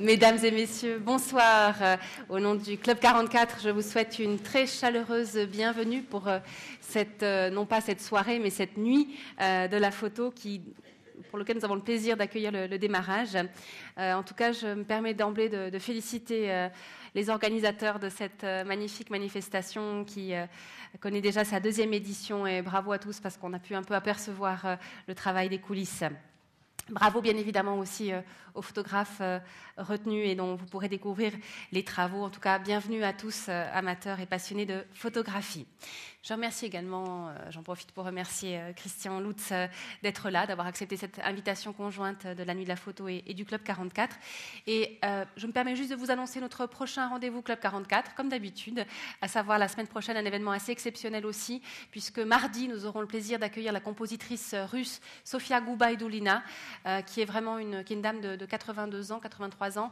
Mesdames et messieurs, bonsoir. Euh, Au nom du Club 44, je vous souhaite une très chaleureuse bienvenue pour euh, cette, euh, non pas cette soirée, mais cette nuit de la photo pour laquelle nous avons le plaisir d'accueillir le, démarrage. En tout cas, je me permets d'emblée de, féliciter les organisateurs de cette magnifique manifestation qui connaît déjà sa deuxième édition et bravo à tous parce qu'on a pu un peu apercevoir le travail des coulisses. Bravo bien évidemment aussi euh, aux photographes euh, retenus et dont vous pourrez découvrir les travaux. En tout cas, bienvenue à tous euh, amateurs et passionnés de photographie. Je remercie également, euh, j'en profite pour remercier euh, Christian Lutz euh, d'être là, d'avoir accepté cette invitation conjointe de la Nuit de la Photo et, du Club 44. Et je me permets juste de vous annoncer notre prochain rendez-vous Club 44, comme d'habitude, à savoir la semaine prochaine, un événement assez exceptionnel aussi, puisque mardi, nous aurons le plaisir d'accueillir la compositrice russe Sofia Goubaïdoulina, euh, qui est vraiment une, qui est une dame de, de 82 ans, 83 ans,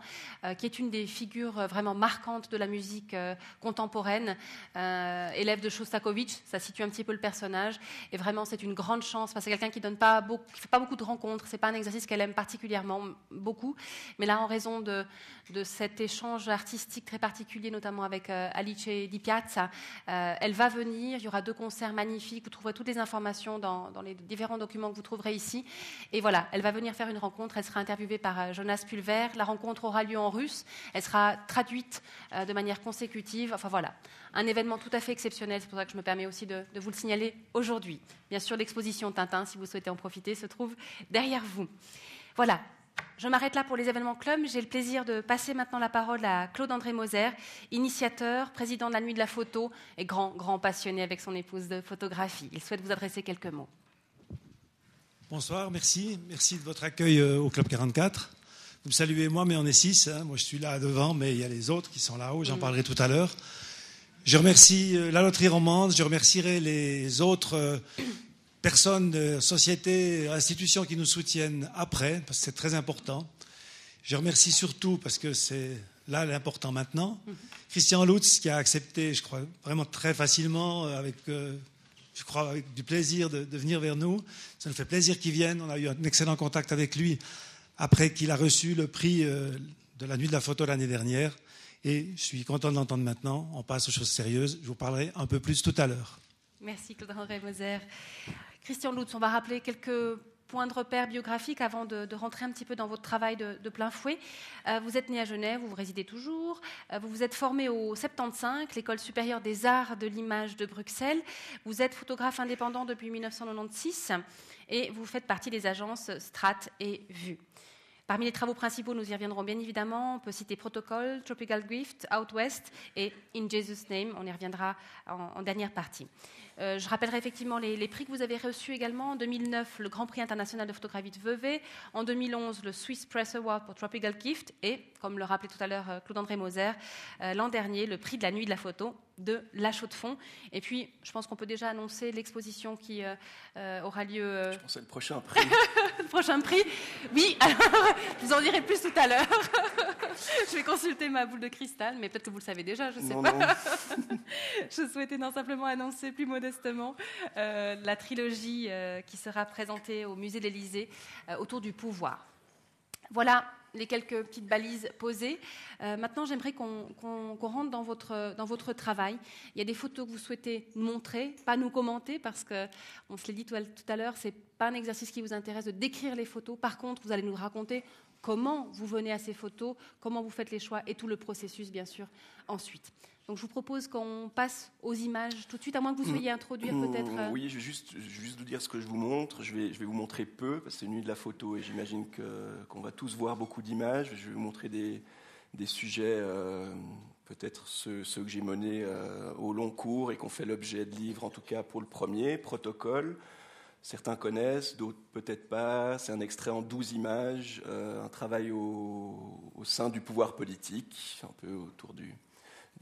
qui est une des figures vraiment marquantes de la musique contemporaine, élève de Shostakovich, ça situe un petit peu le personnage, et vraiment c'est une grande chance, c'est quelqu'un qui donne fait pas beaucoup de rencontres, c'est pas un exercice qu'elle aime particulièrement beaucoup, mais là en raison de, de cet échange artistique très particulier, notamment avec euh, Alice Di Piazza, euh, elle va venir, il y aura deux concerts magnifiques, vous trouverez toutes les informations dans, dans les différents documents que vous trouverez ici, et voilà, elle va venir faire une rencontre, elle sera interviewée par euh, Jonas Pulver, la rencontre aura lieu en russe, elle sera traduite euh, de manière consécutive, enfin voilà, un événement tout à fait exceptionnel, c'est pour ça que je me permets aussi de, de vous le signaler aujourd'hui. Bien sûr, l'exposition Tintin, si vous souhaitez en profiter, se trouve derrière vous. Voilà, je m'arrête là pour les événements club. J'ai le plaisir de passer maintenant la parole à Claude-André Moser, initiateur, président de la Nuit de la Photo et grand, grand passionné avec son épouse de photographie. Il souhaite vous adresser quelques mots. Bonsoir, merci. Merci de votre accueil euh, au Club 44. Vous me saluez moi, mais on est six. hein. Moi, je suis là devant, mais il y a les autres qui sont là-haut. J'en Mm. parlerai tout à l'heure. Je remercie euh, la loterie romande. Je remercierai les autres euh, personnes, sociétés, institutions qui nous soutiennent après, parce que c'est très important. Je remercie surtout, parce que c'est là l'important maintenant, Christian Lutz, qui a accepté, je crois, vraiment très facilement, euh, avec, du plaisir de, venir vers nous. Ça nous fait plaisir qu'il vienne. On a eu un excellent contact avec lui après qu'il a reçu le prix de la Nuit de la Photo l'année dernière. Et je suis content de l'entendre maintenant. On passe aux choses sérieuses. Je vous parlerai un peu plus tout à l'heure. Merci Claude-André Moser. Christian Lutz, on va rappeler quelques points de repère biographiques avant de, rentrer un petit peu dans votre travail de, de plein fouet. Euh, vous êtes né à Genève, vous résidez toujours. Euh, vous vous êtes formé au 75, l'École supérieure des arts de l'image de Bruxelles. Vous êtes photographe indépendant depuis 1996 et vous faites partie des agences Strat et Vue. Parmi les travaux principaux, nous y reviendrons bien évidemment. On peut citer Protocol, Tropical Gift, Out West et In Jesus' Name. On y reviendra en, en dernière partie. Euh, je rappellerai effectivement les, les, prix que vous avez reçus également. En 2009, le Grand Prix international de photographie de Vevey. En 2011, le Swiss Press Award pour Tropical Gift. Et, comme le rappelait tout à l'heure euh, Claude-André Moser, euh, l'an dernier, le prix de la nuit de la photo de La Chaux de Fonds. Et puis, je pense qu'on peut déjà annoncer l'exposition qui euh, aura lieu. Je pensais le prochain prix. le prochain prix Oui, alors, je vous en dirai plus tout à l'heure. je vais consulter ma boule de cristal, mais peut-être que vous le savez déjà, je ne sais Non, pas. non. je souhaitais non simplement annoncer plus modestement euh, la trilogie euh, qui sera présentée au musée de l'Élysée euh, autour du pouvoir. Voilà les quelques petites balises posées. Maintenant, j'aimerais qu'on qu'on- qu'on rentre dans votre, dans votre travail. Il y a des photos que vous souhaitez nous montrer, pas nous commenter, parce que, on se l'est dit tout à, l'heure, c'est pas un exercice qui vous intéresse de décrire les photos. Par contre, vous allez nous raconter comment vous venez à ces photos, comment vous faites les choix et tout le processus, bien sûr, ensuite. Donc, je vous propose qu'on passe aux images tout de suite, à moins que vous soyez introduire peut-être. euh, Oui, je vais juste, juste vous dire ce que je vous montre. Je vais, je vais vous montrer peu, parce que c'est une nuit de la photo et j'imagine qu'on va tous voir beaucoup d'images. Je vais vous montrer des, des sujets, euh, peut-être ceux, ceux que j'ai menés euh, au long cours et qu'on fait l'objet de livres, en tout cas pour le premier, Protocole. Certains connaissent, d'autres peut-être pas. C'est un extrait en 12 images, euh, un travail au, sein du pouvoir politique, un peu autour du,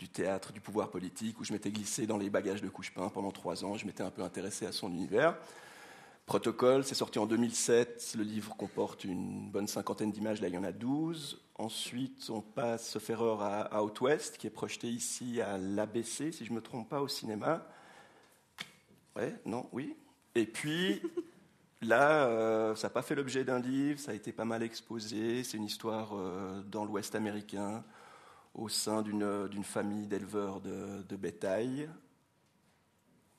théâtre du pouvoir politique, où je m'étais glissé dans les bagages de Couchepin pendant trois ans. Je m'étais un peu intéressé à son univers. Protocole, c'est sorti en 2007. Le livre comporte une bonne cinquantaine d'images, là il y en a 12. Ensuite, on passe, sauf erreur, à Out West, qui est projeté ici à l'ABC, si je ne me trompe pas, au cinéma. Ouais, non, oui. Et puis, là, ça n'a pas fait l'objet d'un livre, ça a été pas mal exposé. C'est une histoire dans l'Ouest américain, au sein d'une famille d'éleveurs de, bétail.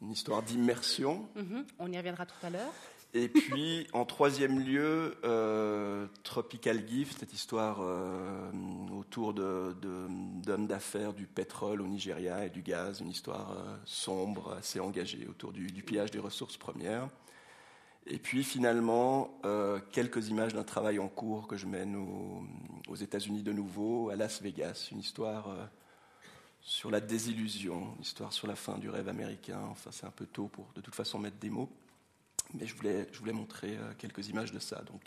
Une histoire d'immersion. Mhm. On y reviendra tout à l'heure. Et puis, en troisième lieu, euh, Tropical Gift, cette histoire euh, autour d'hommes d'affaires du pétrole au Nigeria et du gaz, une histoire euh, sombre, assez engagée autour du, pillage des ressources premières. Et puis, finalement, quelques images d'un travail en cours que je mène aux États-Unis de nouveau, à Las Vegas, une histoire sur la désillusion, une histoire sur la fin du rêve américain. Enfin, c'est un peu tôt pour, de toute façon, mettre des mots. Mais je voulais, je voulais montrer euh, quelques images de ça. Donc,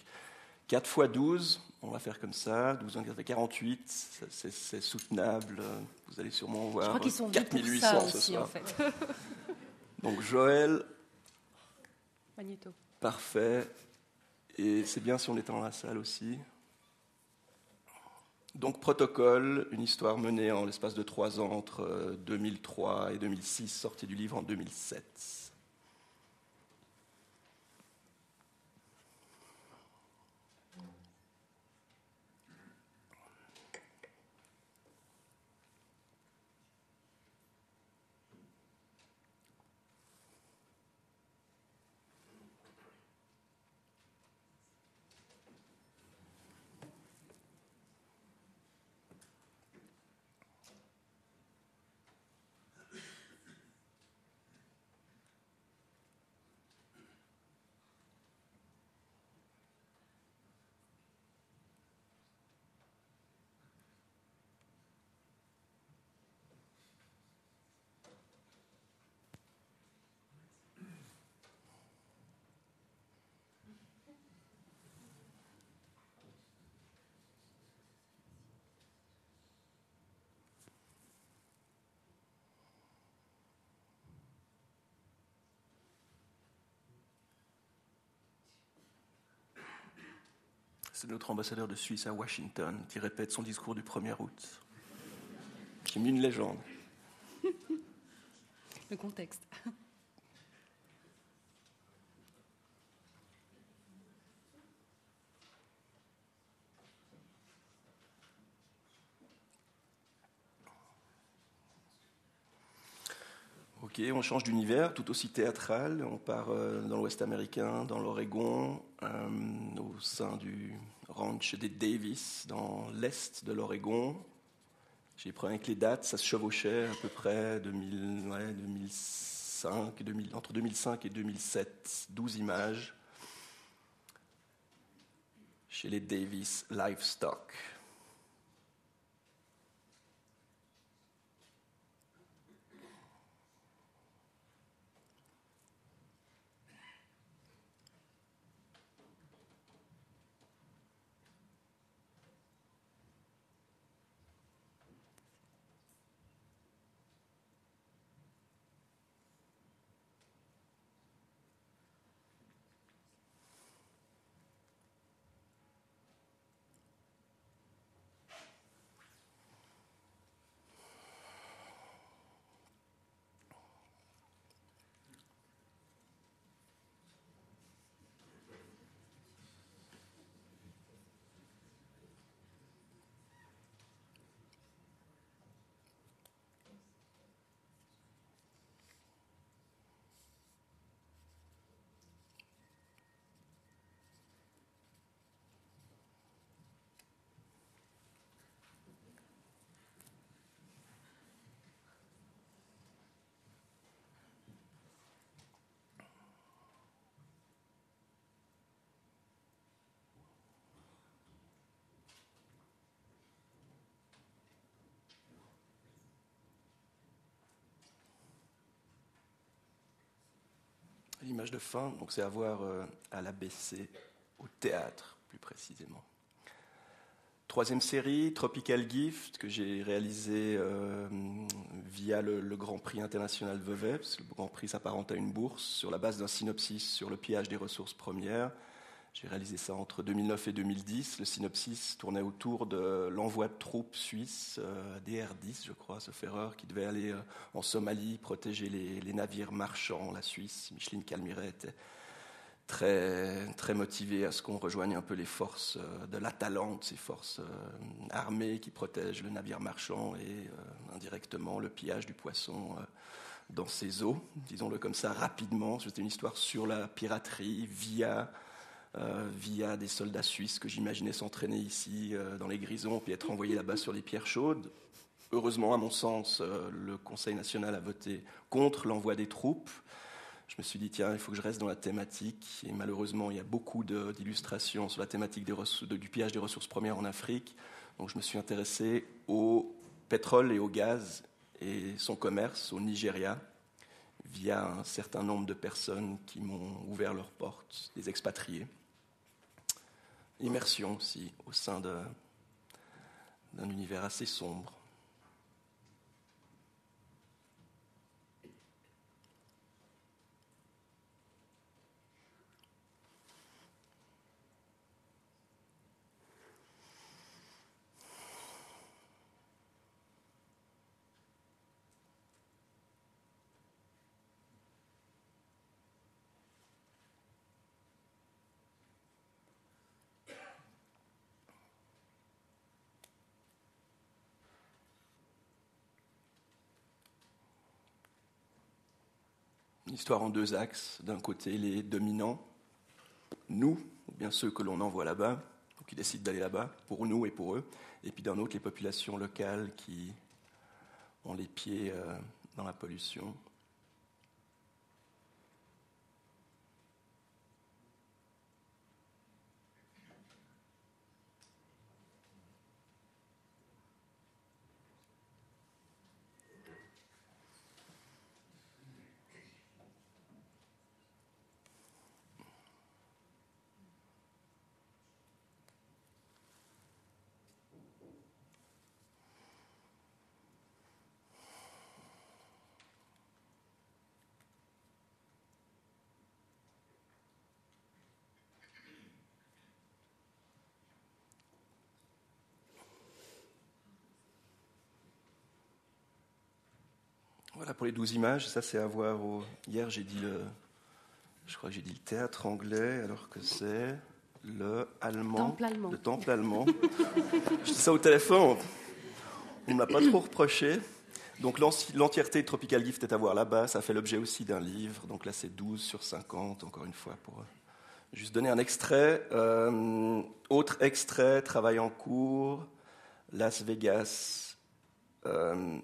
4 fois 12, on va faire comme ça. 12 ça fait 48, c'est soutenable. Vous allez sûrement voir je crois qu'ils sont 4800 ce soir. En fait. Donc Joël. Magnéto. Parfait. Et c'est bien si on était dans la salle aussi. Donc Protocole, une histoire menée en l'espace de trois ans entre 2003 euh, et 2006, sortie du livre en 2007. C'est notre ambassadeur de Suisse à Washington qui répète son discours du 1er août, qui est une légende. Le contexte. Ok, on change d'univers, tout aussi théâtral. On part euh, dans l'Ouest américain, dans l'Oregon, euh, au sein du ranch des Davis, dans l'Est de l'Oregon. J'ai pris avec les dates, ça se chevauchait à peu près 2000, 2005, entre 2005 et 2007, 12 images chez les Davis Livestock. De fin, donc c'est à voir euh, à l'ABC, au théâtre plus précisément. Troisième série, Tropical Gift, que j'ai réalisé euh, via le, Grand Prix international Vevey, le Grand Prix s'apparente à une bourse, sur la base d'un synopsis sur le pillage des ressources premières. J'ai réalisé ça entre 2009 et 2010. Le synopsis tournait autour de l'envoi de troupes suisses, euh, DR-10, je crois, ce ferreur, qui devait aller euh, en Somalie protéger les, navires marchands. La Suisse, Micheline Calmiret était très, très motivé à ce qu'on rejoigne un peu les forces euh, de l'Atalante, ces forces armées qui protègent le navire marchand et indirectement le pillage du poisson dans ces eaux, disons-le comme ça rapidement. C'était une histoire sur la piraterie via, via des soldats suisses que j'imaginais s'entraîner ici dans les grisons puis être envoyés là-bas sur les pierres chaudes. Heureusement, à mon sens, le Conseil national a voté contre l'envoi des troupes je me suis dit, tiens, il faut que je reste dans la thématique. Et malheureusement, il y a beaucoup d'illustrations sur la thématique du pillage des ressources premières en Afrique. Donc je me suis intéressé au pétrole et au gaz et son commerce au Nigeria via un certain nombre de personnes qui m'ont ouvert leurs portes, des expatriés. Immersion aussi au sein d'un univers assez sombre. Histoire en deux axes. D'un côté, les dominants, nous, ou bien ceux que l'on envoie là-bas, ou qui décident d'aller là-bas, pour nous et pour eux. Et puis d'un autre, les populations locales qui ont les pieds euh, dans la pollution. Voilà pour les douze images. Ça, c'est à voir au... Hier, j'ai dit le. Je crois que j'ai dit le théâtre anglais, alors que c'est le allemand. Le temple allemand. je dis ça au téléphone. On ne m'a pas trop reproché. Donc l'entièreté de Tropical Gift est à voir là-bas. Ça fait l'objet aussi d'un livre. Donc là, c'est 12 sur 50, encore une fois, pour euh, juste donner un extrait. Euh, autre extrait, travail en cours, Las Vegas. Euh,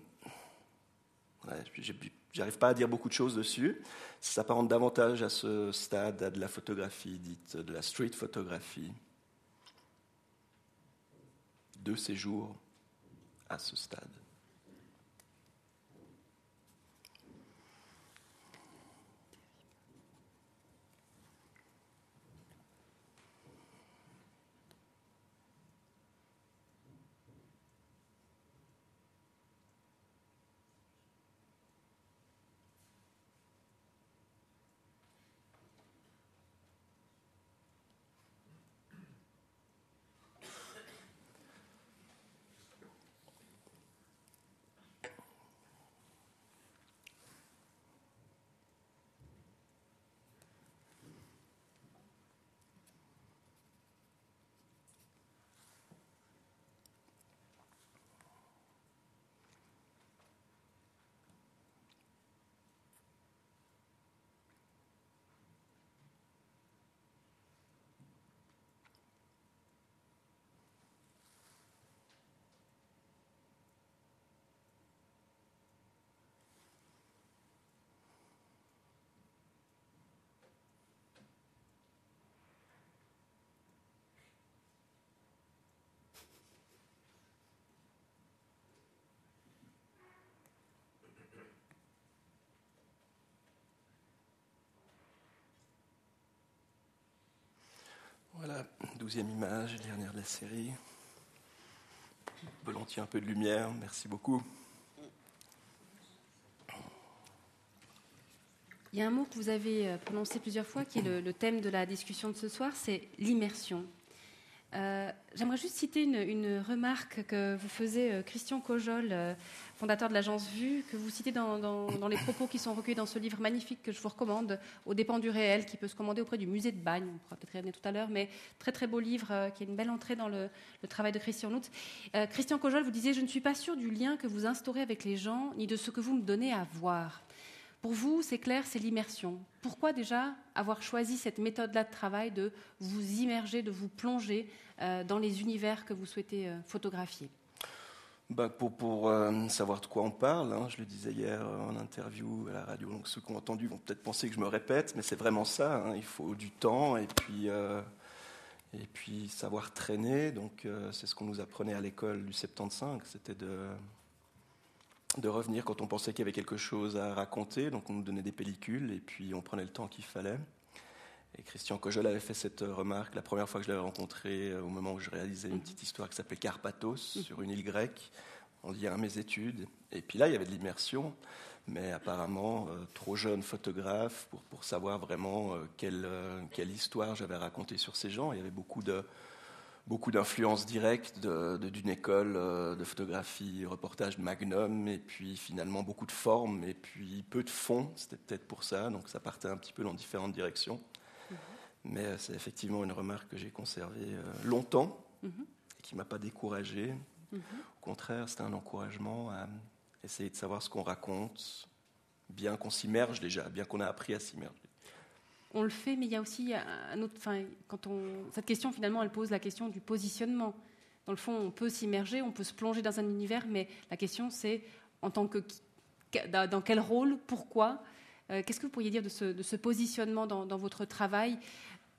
J'arrive pas à dire beaucoup de choses dessus. Ça s'apparente davantage à ce stade à de la photographie dite de la street photographie. Deux séjours à ce stade. Voilà, douzième image, dernière de la série. Volontiers un peu de lumière, merci beaucoup. Il y a un mot que vous avez euh, prononcé plusieurs fois qui est le, thème de la discussion de ce soir, c'est l'immersion. Euh, j'aimerais juste citer une, remarque que vous faisiez euh, Christian Cojol, euh, fondateur de l'agence Vue, que vous citez dans, les propos qui sont recueillis dans ce livre magnifique que je vous recommande, Au dépens du réel, qui peut se commander auprès du musée de Bagne. On pourra peut-être y revenir tout à l'heure, mais très très beau livre qui est une belle entrée dans le, travail de Christian Nout. Christian Cojol, vous disiez Je ne suis pas sûr du lien que vous instaurez avec les gens, ni de ce que vous me donnez à voir. Pour vous, c'est clair, c'est l'immersion. Pourquoi déjà avoir choisi cette méthode-là de travail de vous immerger, de vous plonger euh, dans les univers que vous souhaitez euh, photographier? Bah pour, euh, savoir de quoi on parle, hein, je le disais hier en interview à la radio, donc ceux qui ont entendu vont peut-être penser que je me répète, mais c'est vraiment ça, hein. il faut du temps et puis, et puis savoir traîner, donc c'est ce qu'on nous apprenait à l'école du 75, c'était de, de revenir quand on pensait qu'il y avait quelque chose à raconter. Donc on nous donnait des pellicules et puis on prenait le temps qu'il fallait. Et Christian Cojol avait fait cette remarque la première fois que je l'avais rencontré, euh, au moment où je réalisais une petite histoire qui s'appelait Carpathos, sur une île grecque, en lien à mes études. Et puis là, il y avait de l'immersion, mais apparemment, euh, trop jeune photographe pour, pour savoir vraiment euh, quelle, quelle histoire j'avais racontée sur ces gens. Il y avait beaucoup de, beaucoup d'influence directe d'une école euh, de photographie, reportage de Magnum, et puis finalement beaucoup de formes, et puis peu de fond. C'était peut-être pour ça, donc ça partait un petit peu dans différentes directions. Mm-hmm. Mais euh, c'est effectivement une remarque que j'ai conservée euh, longtemps mm-hmm. et qui m'a pas découragé. Mm-hmm. Au contraire, c'était un encouragement à essayer de savoir ce qu'on raconte, bien qu'on s'immerge déjà, bien qu'on a appris à s'immerger on le fait, mais il y a aussi un autre. Enfin, quand on, cette question, finalement, elle pose la question du positionnement. Dans le fond, on peut s'immerger, on peut se plonger dans un univers, mais la question, c'est en tant que. Dans quel rôle Pourquoi euh, Qu'est-ce que vous pourriez dire de ce, positionnement dans, votre travail?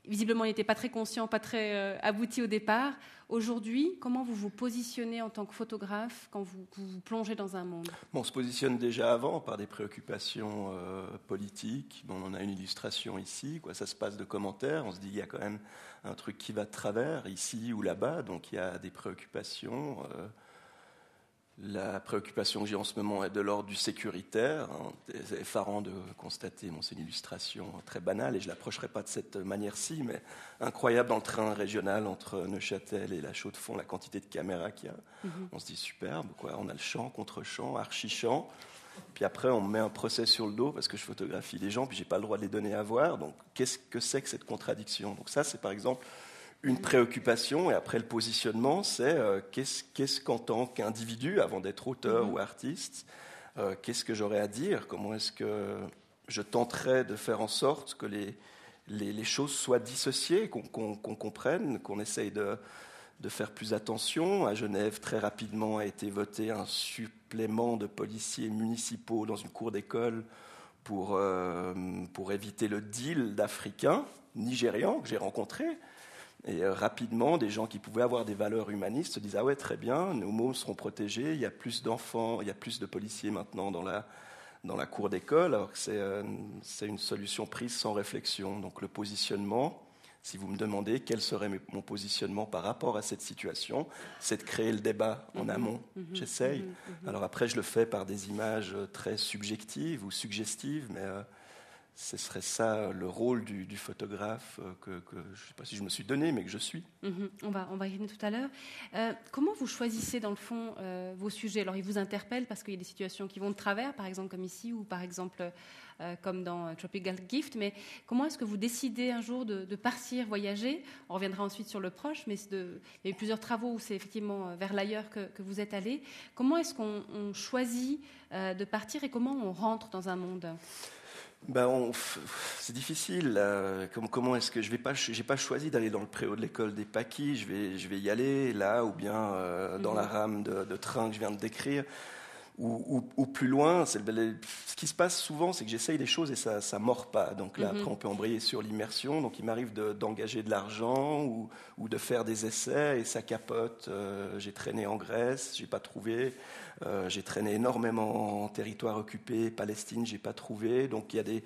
Visiblement, il n'était pas très conscient, pas très euh, abouti au départ. Aujourd'hui, comment vous vous positionnez en tant que photographe quand vous vous plongez dans un monde? On se positionne déjà avant par des préoccupations euh, politiques. Bon, on a une illustration ici, quoi. ça se passe de commentaires. On se dit qu'il y a quand même un truc qui va de travers, ici ou là-bas, donc il y a des préoccupations. Euh, la préoccupation que j'ai en ce moment est de l'ordre du sécuritaire. C'est effarant de constater, c'est une illustration très banale et je ne l'approcherai pas de cette manière-ci, mais incroyable dans le train régional entre Neuchâtel et la Chaux-de-Fonds, la quantité de caméras qu'il y a. Mhm. On se dit superbe, quoi. on a le champ contre champ, archi-champ. Puis après, on me met un procès sur le dos parce que je photographie les gens, puis j'ai pas le droit de les donner à voir. Donc, qu'est-ce que c'est que cette contradiction? Donc ça, c'est par exemple une préoccupation, et après le positionnement, c'est euh, qu'est-ce qu'en tant qu'individu, avant d'être auteur mm-hmm. ou artiste, euh, qu'est-ce que j'aurais à dire? Comment est-ce que je tenterais de faire en sorte que les, les, choses soient dissociées, qu'on comprenne, qu'on essaye de, de, faire plus attention? À Genève, très rapidement a été voté un supplément de policiers municipaux dans une cour d'école pour, euh, pour éviter le deal d'Africains nigérians que j'ai rencontrés et euh, rapidement, des gens qui pouvaient avoir des valeurs humanistes se disent Ah ouais, très bien, nos mots seront protégés, il y a plus d'enfants, il y a plus de policiers maintenant dans la, dans la cour d'école, alors que c'est euh, une solution prise sans réflexion. Donc le positionnement, si vous me demandez quel serait mon positionnement par rapport à cette situation, c'est de créer le débat en mhm. amont. Mhm. J'essaye. Mhm. Alors après, je le fais par des images très subjectives ou suggestives, mais euh, ce serait ça le rôle du, photographe euh, que, je ne sais pas si je me suis donné, mais que je suis. Mhm. on, va, on va y revenir tout à l'heure. Euh, comment vous choisissez, dans le fond, euh, vos sujets? Alors, ils vous interpellent parce qu'il y a des situations qui vont de travers, par exemple comme ici, ou par exemple comme dans Tropical Gift, mais comment est-ce que vous décidez un jour de, partir, voyager? On reviendra ensuite sur le proche, mais il y a eu plusieurs travaux où c'est effectivement vers l'ailleurs que, que, vous êtes allé. Comment est-ce qu'on choisit de partir et comment on rentre dans un monde? Ben c'est difficile. comment, est-ce que je vais pas J'ai pas choisi d'aller dans le préau de l'école des Paquis. Je vais, je vais y aller là ou bien euh, dans la mhm. rame de, train que je viens de décrire. Ou, plus loin, ce qui se passe souvent, c'est que j'essaye des choses et ça ne mord pas. Donc là, mhm. après, on peut embrayer sur l'immersion. Donc il m'arrive d'engager de, l'argent ou, ou, de faire des essais et ça capote. Euh, j'ai traîné en Grèce, j'ai pas trouvé. Euh, j'ai traîné énormément en territoire occupé, Palestine, j'ai pas trouvé. Donc il y a des,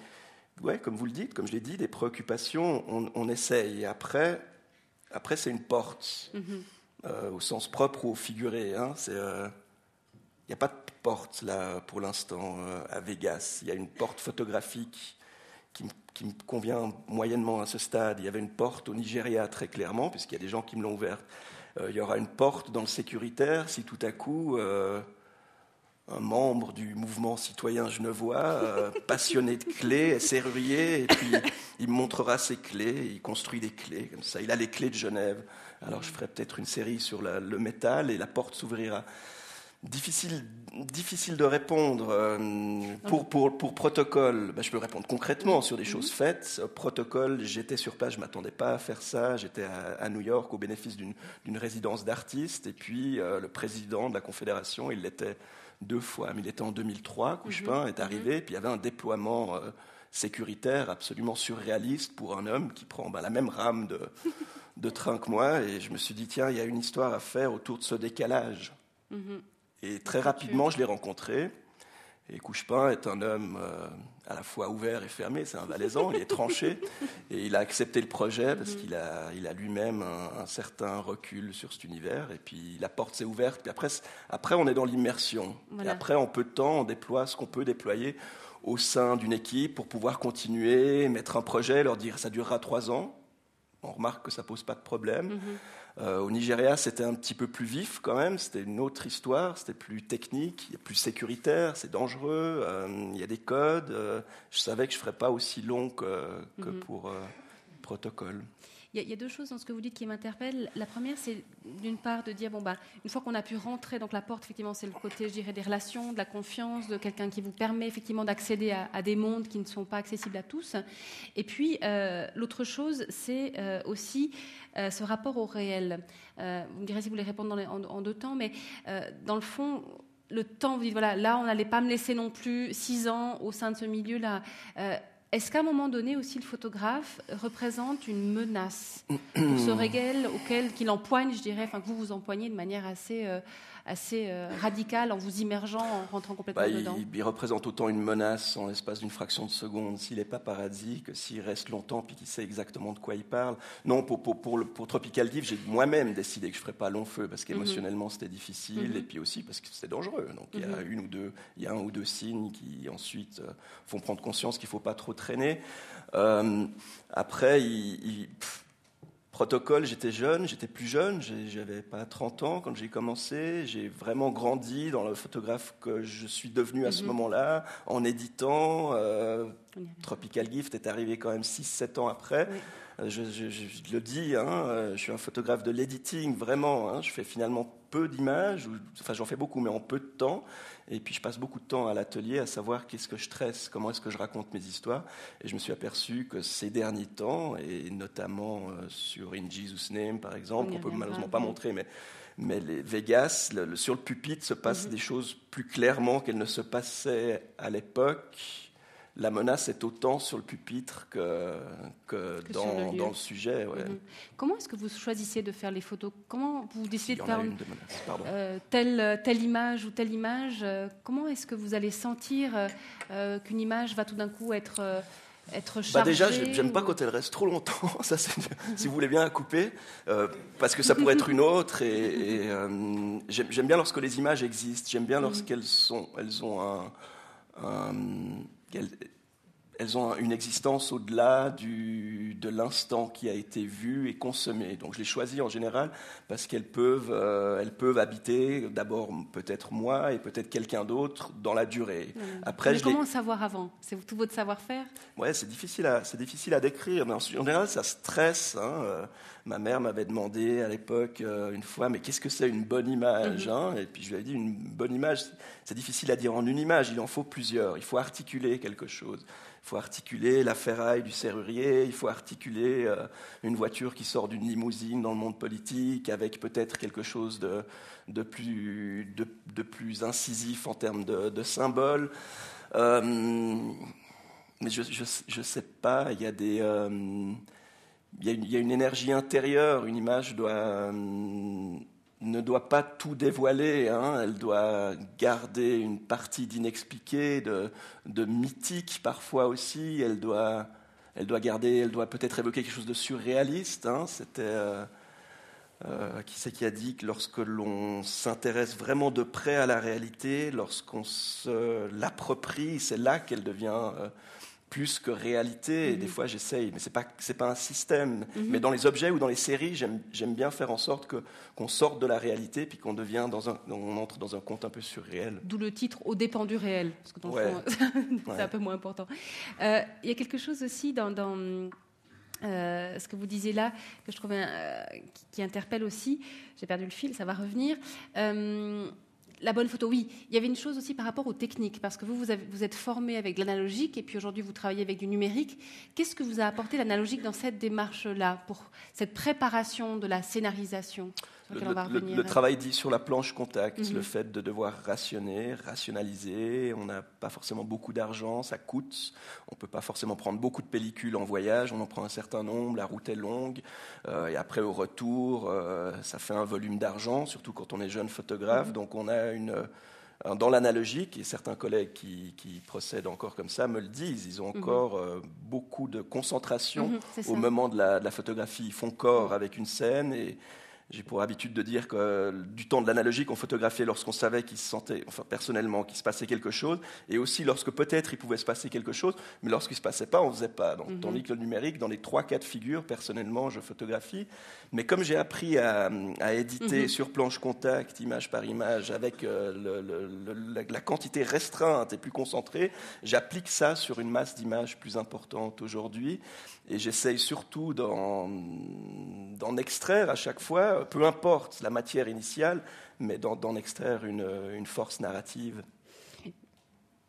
ouais, comme vous le dites, comme je l'ai dit, des préoccupations. On, essaye. Et après, après c'est une porte, mm-hmm. euh, au sens propre ou figuré. Hein. C'est, il euh, n'y a pas de porte là pour l'instant à Vegas. Il y a une porte photographique qui, qui me convient moyennement à ce stade. Il y avait une porte au Nigeria très clairement, puisqu'il y a des gens qui me l'ont ouverte. Euh, il y aura une porte dans le sécuritaire si tout à coup euh, un membre du mouvement citoyen genevois, euh, passionné de clés, serrurier, et puis il me montrera ses clés, il construit des clés comme ça. Il a les clés de Genève. Alors je ferai peut-être une série sur le métal et la porte s'ouvrira. Difficile, difficile de répondre. Euh, pour, pour, pour, protocole, ben, je peux répondre concrètement sur des choses faites. Protocole, j'étais sur place, je ne m'attendais pas à faire ça. J'étais à, New York au bénéfice d'une résidence d'artistes. Et puis, euh, le président de la Confédération, il l'était deux fois. Mais il était en 2003, Couchepin mhm. est arrivé. Et puis, il y avait un déploiement euh, sécuritaire absolument surréaliste pour un homme qui prend ben, la même rame de, de train que moi. Et je me suis dit, tiens, il y a une histoire à faire autour de ce décalage. Mhm. Et très rapidement, je l'ai rencontré. Et Couchepin est un homme euh, à la fois ouvert et fermé, c'est un valaisan, il est tranché, et il a accepté le projet parce qu'il a, il a lui-même un, certain recul sur cet univers, et puis la porte s'est ouverte, puis après, après on est dans l'immersion. Et après, en peu de temps, on déploie ce qu'on peut déployer au sein d'une équipe pour pouvoir continuer, mettre un projet, leur dire ça durera trois ans. On remarque que ça pose pas de problème. Mhm. Euh, au Nigeria, c'était un petit peu plus vif quand même, c'était une autre histoire, c'était plus technique, plus sécuritaire, c'est dangereux, euh, il y a des codes. Euh, je savais que je ne ferais pas aussi long que, que mhm. pour protocole. Il y, a deux choses dans ce que vous dites qui m'interpellent. La première, c'est d'une part de dire bon bah une fois qu'on a pu rentrer, donc la porte effectivement c'est le côté je dirais des relations, de la confiance, de quelqu'un qui vous permet effectivement d'accéder à, des mondes qui ne sont pas accessibles à tous. Et puis l'autre chose, c'est aussi euh, ce rapport au réel. Euh, vous me direz si vous voulez répondre en, deux temps, mais euh, dans le fond, le temps, vous dites, voilà, là, on n'allait pas me laisser non plus six ans au sein de ce milieu-là. Est-ce qu'à un moment donné aussi le photographe représente une menace pour ce réel auquel qu'il empoigne, je dirais, enfin que vous vous empoignez de manière assez assez euh, radical en vous immergeant, en rentrant complètement bah, dedans il, représente autant une menace en l'espace d'une fraction de seconde s'il n'est pas paradis que s'il reste longtemps puis qu'il sait exactement de quoi il parle. Non, pour, pour, pour, le, pour Tropical Gift, j'ai moi-même décidé que je ne ferais pas long feu parce qu'émotionnellement mhm. c'était difficile mhm. et puis aussi parce que c'était dangereux. Donc il y a mhm. une ou deux, il y a un ou deux signes qui ensuite euh, font prendre conscience qu'il ne faut pas trop traîner. Euh, après, il, Protocole, j'étais jeune, j'étais plus jeune, j'avais pas 30 ans quand j'ai commencé. J'ai vraiment grandi dans le photographe que je suis devenu à ce mhm. moment-là, en éditant. Euh, Tropical Gift est arrivé quand même 6-7 ans après. Euh, je, le dis, hein, euh, je suis un photographe de l'editing, vraiment. Hein. je fais finalement peu d'images, enfin j'en fais beaucoup, mais en peu de temps. Et puis je passe beaucoup de temps à l'atelier à savoir qu'est-ce que je tresse, comment est-ce que je raconte mes histoires. Et je me suis aperçu que ces derniers temps, et notamment euh, sur In Jesus' Name par exemple, on peut malheureusement pas montrer, mais mais les Vegas, sur le pupitre, se passent mhm. des choses plus clairement qu'elles ne se passaient à l'époque la menace est autant sur le pupitre que, que, dans, le dans, le sujet. Mhm. Comment est-ce que vous choisissez de faire les photos? Comment vous décidez de faire euh, telle, telle, image ou telle image euh, Comment est-ce que vous allez sentir euh, qu'une image va tout d'un coup être être chargée bah déjà, j'aime pas quand elle reste trop longtemps. Ça, si vous voulez bien la couper, parce que ça pourrait être une autre. Et, j'aime bien lorsque les images existent. J'aime bien lorsqu'elles sont, elles ont un, un gjelder elles, ont une existence au-delà de l'instant qui a été vu et consommé. Donc je les choisis en général parce qu'elles peuvent, euh, elles peuvent habiter d'abord peut-être moi et peut-être quelqu'un d'autre dans la durée. Après, Mais comment savoir avant? C'est tout votre savoir-faire? Ouais, c'est difficile à, c'est difficile à décrire. Mais en, général, ça stresse. Hein. Euh, ma mère m'avait demandé à l'époque euh, une fois, mais qu'est-ce que c'est une bonne image mhm. hein? Et puis je lui ai dit, une bonne image, c'est difficile à dire en une image, il en faut plusieurs. Il faut articuler quelque chose. Il faut articuler la ferraille du serrurier, il faut articuler euh, une voiture qui sort d'une limousine dans le monde politique avec peut-être quelque chose de, plus, incisif en termes de, symboles. Euh, mais je ne sais pas, il y a des il y, a une, énergie intérieure. Une image doit, euh, ne doit pas tout dévoiler. Hein. Elle doit garder une partie d'inexpliqué, de, mythique parfois aussi. Elle doit, elle doit garder, elle doit peut-être évoquer quelque chose de surréaliste. Hein. C'était euh, euh, qui c'est qui a dit que lorsque l'on s'intéresse vraiment de près à la réalité, lorsqu'on se l'approprie, c'est là qu'elle devient plus que réalité. Et des Mhm. fois, j'essaye, mais c'est pas c'est pas un système. Mhm. Mais dans les objets ou dans les séries, j'aime bien faire en sorte que qu'on sorte de la réalité, puis qu'on devient dans un, on entre dans un conte un peu surréel. D'où le titre Au dépend du réel, parce que dans Ouais. c'est Ouais. un peu moins important. Euh, Il y a quelque chose aussi dans, dans, euh, ce que vous disiez là que je trouvais euh, qui, qui interpelle aussi. J'ai perdu le fil, ça va revenir. La bonne photo, oui. Il y avait une chose aussi par rapport aux techniques, parce que vous, vous, vous êtes formé avec l'analogique et puis aujourd'hui vous travaillez avec du numérique. Qu'est-ce que vous a apporté l'analogique dans cette démarche-là, pour cette préparation de la scénarisation? Le, laquelle on va le- revenir le travail dit sur la planche contact, le fait de devoir rationner, rationaliser. On n'a pas forcément beaucoup d'argent, ça coûte. On peut pas forcément prendre beaucoup de pellicules en voyage. On en prend un certain nombre, la route est longue. Euh, et après, au retour, euh, ça fait un volume d'argent, surtout quand on est jeune photographe. Mhm. Donc on a une. euh, Dans l'analogique, et certains collègues qui, qui procèdent encore comme ça me le disent, ils ont Mhm. encore euh, beaucoup de concentration au ça. moment de la, de la photographie. Ils font corps avec une scène et j'ai pour habitude de dire que euh, du temps de l'analogique, on photographiait lorsqu'on savait qu'il se sentait, enfin personnellement, qu'il se passait quelque chose, et aussi lorsque peut-être il pouvait se passer quelque chose, mais lorsqu'il se passait pas, on faisait pas. Donc, Mhm. Tandis que le numérique, dans les trois cas de figure, personnellement, je photographie. Mais comme j'ai appris à, à éditer Mhm. sur planche contact, image par image, avec euh, le- le- le- la, la quantité restreinte et plus concentrée, j'applique ça sur une masse d'images plus importante aujourd'hui. Et j'essaye surtout d'en extraire à chaque fois, peu importe la matière initiale, mais d'en extraire une, une force narrative.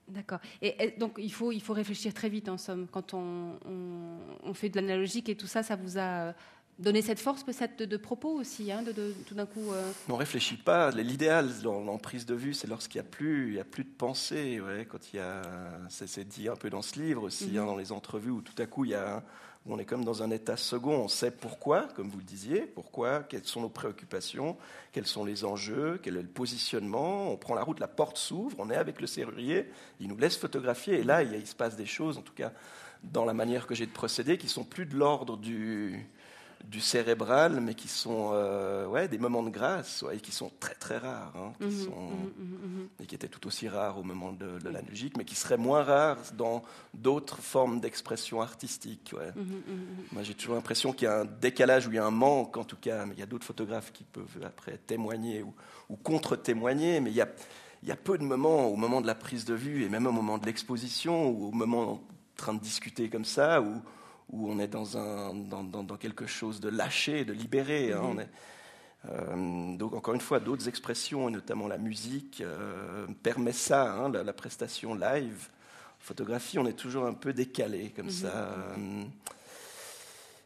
D'accord. Et, et donc il faut, il faut réfléchir très vite en somme. Quand on, on- on fait de l'analogique et tout ça, ça vous a donné cette force peut-être de, de propos aussi, hein, de, de- tout d'un coup. euh, On réfléchit pas. L'idéal en, en prise de vue, c'est lorsqu'il n'y a plus, il y a plus de pensée. Ouais, quand il y a, c'est, dit un peu dans ce livre aussi, Mhm. hein, dans les entrevues où tout à coup il y a, on est comme dans un état second. On sait pourquoi, comme vous le disiez, pourquoi, quelles sont nos préoccupations, quels sont les enjeux, quel est le positionnement. On prend la route, la porte s'ouvre, on est avec le serrurier, il nous laisse photographier, et là il se passe des choses, en tout cas dans la manière que j'ai de procéder, qui sont plus de l'ordre du du cérébral, mais qui sont euh, ouais, des moments de grâce, ouais, et qui sont très très rares, hein, qui mhm, sont, mhm, mhm, et qui étaient tout aussi rares au moment de, de l'analogique, mais qui seraient moins rares dans d'autres formes d'expression artistique. Ouais. Moi, j'ai toujours l'impression qu'il y a un décalage ou il y a un manque, en tout cas, mais il y a d'autres photographes qui peuvent après témoigner ou, ou contre-témoigner, mais il y, a, il y a peu de moments, au moment de la prise de vue et même au moment de l'exposition, ou au moment en train de discuter comme ça, où, où on est dans, un, dans, dans- dans quelque chose de lâché, de libéré. hein, Mhm. on est- euh, donc encore une fois, d'autres expressions, et notamment la musique, euh, permet ça, hein, la, la prestation live. Photographie, on est toujours un peu décalé comme Mhm. ça. euh,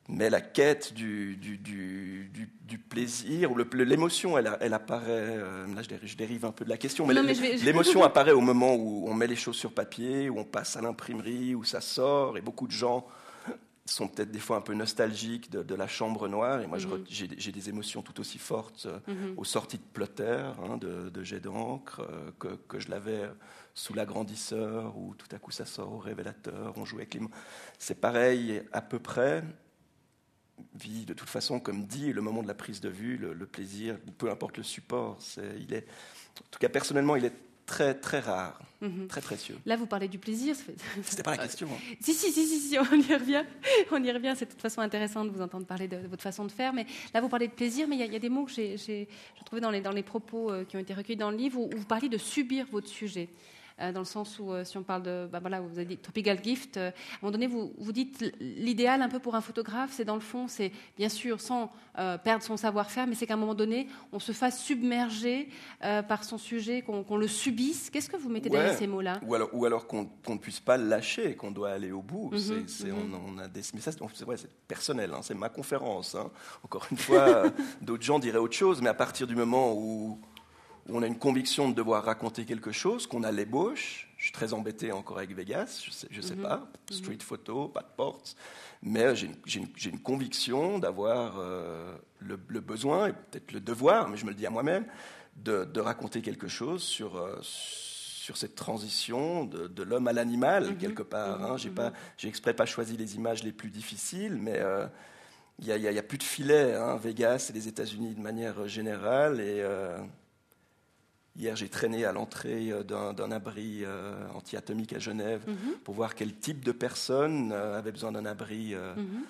mais la quête du, du, du, du- du plaisir, ou l'émotion, elle, apparaît. là, je dérive, je dérive un peu de la question, mais vais- l'émotion apparaît au moment où on met les choses sur papier, où on passe à l'imprimerie, où ça sort, et beaucoup de gens sont peut-être des fois un peu nostalgiques de, de la chambre noire. Et moi, Mhm. j'ai des émotions tout aussi fortes euh, Mhm. aux sorties de plotter, hein, de, de jet d'encre, euh, que, que je l'avais sous l'agrandisseur, où tout à coup ça sort au révélateur, on joue avec les mots. C'est pareil à peu près. Vie, de toute façon, comme dit, le moment de la prise de vue, le, le plaisir, peu importe le support, c'est- il est, en tout cas personnellement, il est très très rare, Mhm. très précieux. Là, vous parlez du plaisir. C'était pas la question. hein. Si, si, si, si, si, on y revient. On y revient. C'est de toute façon intéressant de vous entendre parler de, de votre façon de faire. Mais là, vous parlez de plaisir, mais il y, a- il y a des mots que j'ai trouvés dans les, dans les propos euh, qui ont été recueillis dans le livre où, où vous parlez de subir votre sujet. Euh, dans le sens où, euh, si on parle de, bah voilà, vous avez dit Tropical Gift, euh, à un moment donné, vous, vous dites l'idéal un peu pour un photographe, c'est dans le fond, c'est bien sûr sans perdre son savoir-faire, mais c'est qu'à un moment donné, on se fasse submerger par son sujet, qu'on le subisse. Qu'est-ce que vous mettez derrière ces mots-là? Ou alors, ou alors qu'on ne puisse pas lâcher, qu'on doit aller au bout. Mhm, C'est- c'est- mhm. on, on a des, mais ça, c'est personnel, hein, c'est ma conférence. hein. Encore une fois, d'autres gens diraient autre chose, mais à partir du moment où, où on a une conviction de devoir raconter quelque chose, qu'on a l'ébauche, je suis très embêté encore avec Vegas, je sais, je sais Mhm, pas, street photo, pas de porte, mais j'ai une, conviction d'avoir euh, le, le besoin, et peut-être le devoir, mais je me le dis à moi-même, de, de raconter quelque chose sur, euh, sur cette transition de, de l'homme à l'animal, Mhm, quelque part. hein. mhm, J'ai mhm. pas, j'ai exprès pas choisi les images les plus difficiles, mais euh, il n'y a, plus de filet. Hein. Vegas et les États-Unis de manière générale, et, euh, Hier, j'ai traîné à l'entrée euh, d'un abri euh, anti-atomique à Genève Mhm. pour voir quel type de personne euh, avait besoin d'un abri. euh. Mhm.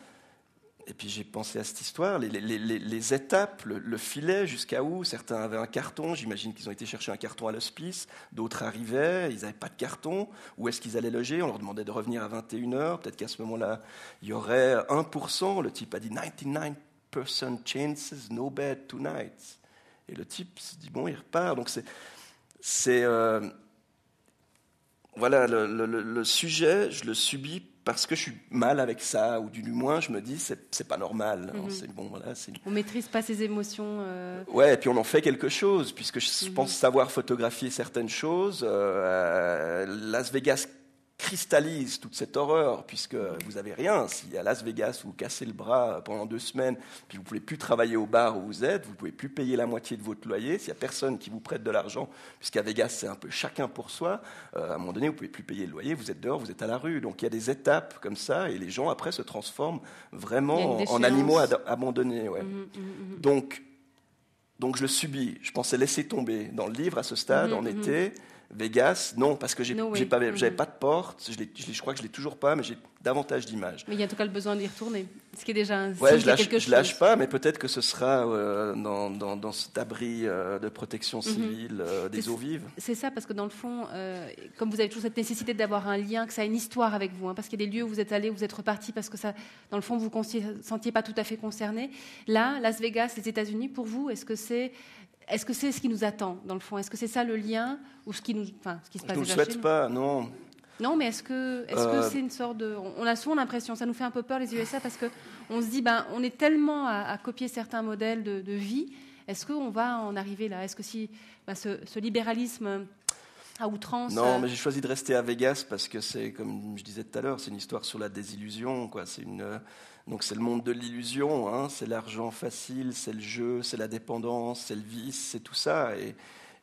Et puis j'ai pensé à cette histoire, les, les- les- les étapes, le, le filet, jusqu'à où? Certains avaient un carton, j'imagine qu'ils ont été chercher un carton à l'hospice, d'autres arrivaient, ils n'avaient pas de carton, où est-ce qu'ils allaient loger, on leur demandait de revenir à 21h, peut-être qu'à ce moment-là, il y aurait 1%, le type a dit 99% chances, no bed tonight. Et le type se dit, bon, il repart. Donc c'est... c'est euh, voilà, le, le- le- le sujet, je le subis parce que je suis mal avec ça, ou du moins je me dis, c'est, pas normal. Mhm. c'est bon, voilà. On maîtrise pas ses émotions. euh, Ouais, et puis on en fait quelque chose, puisque je Mhm. pense savoir photographier certaines choses. Euh, Las Vegas cristallise toute cette horreur, puisque vous avez rien. Si à Las Vegas vous cassez le bras pendant deux semaines, puis vous pouvez plus travailler au bar où vous êtes, vous pouvez plus payer la moitié de votre loyer. S'il y a personne qui vous prête de l'argent, puisqu'à Vegas c'est un peu chacun pour soi, euh, à un moment donné vous pouvez plus payer le loyer, vous êtes dehors, vous êtes à la rue. Donc il y a des étapes comme ça, et les gens après se transforment vraiment en animaux abandonnés. Ouais. mhm, mhm, mhm. Donc, donc je le subis. Je pensais laisser tomber. Dans le livre, à ce stade, mhm. était Vegas, non, parce que j'ai No pas, j'avais Mhm. pas de porte. Je, crois que je l'ai toujours pas, mais j'ai davantage d'images. Mais il y a en tout cas le besoin d'y retourner. Ce qui est déjà un Ouais, je lâche, quelque je chose. lâche pas, mais peut-être que ce sera euh, dans, dans, dans cet abri euh, de protection civile euh, des eaux vives. C'est ça, parce que dans le fond, comme vous avez toujours cette nécessité d'avoir un lien, que ça a une histoire avec vous, hein, parce qu'il y a des lieux où vous êtes allé, où vous êtes reparti, parce que ça, dans le fond, vous ne sentiez pas tout à fait concerné. Là, Las Vegas, les États-Unis, pour vous, est-ce que c'est est-ce que c'est ce qui nous attend, dans le fond? Est-ce que c'est ça le lien ou ce qui, nous, enfin, ce qui se Je passe ne le souhaite pas, non. Non, mais est-ce que est-ce Euh, que c'est une sorte de on a souvent l'impression, ça nous fait un peu peur les USA parce que on se dit ben on est tellement à, à copier certains modèles de, de vie. Est-ce qu'on va en arriver là? Est-ce que si ben, ce, ce libéralisme à outrance Non, euh, mais j'ai choisi de rester à Vegas parce que c'est, comme je disais tout à l'heure, c'est une histoire sur la désillusion. Quoi. C'est une, euh, donc c'est le monde de l'illusion. Hein. C'est l'argent facile, c'est le jeu, c'est la dépendance, c'est le vice, c'est tout ça. Et,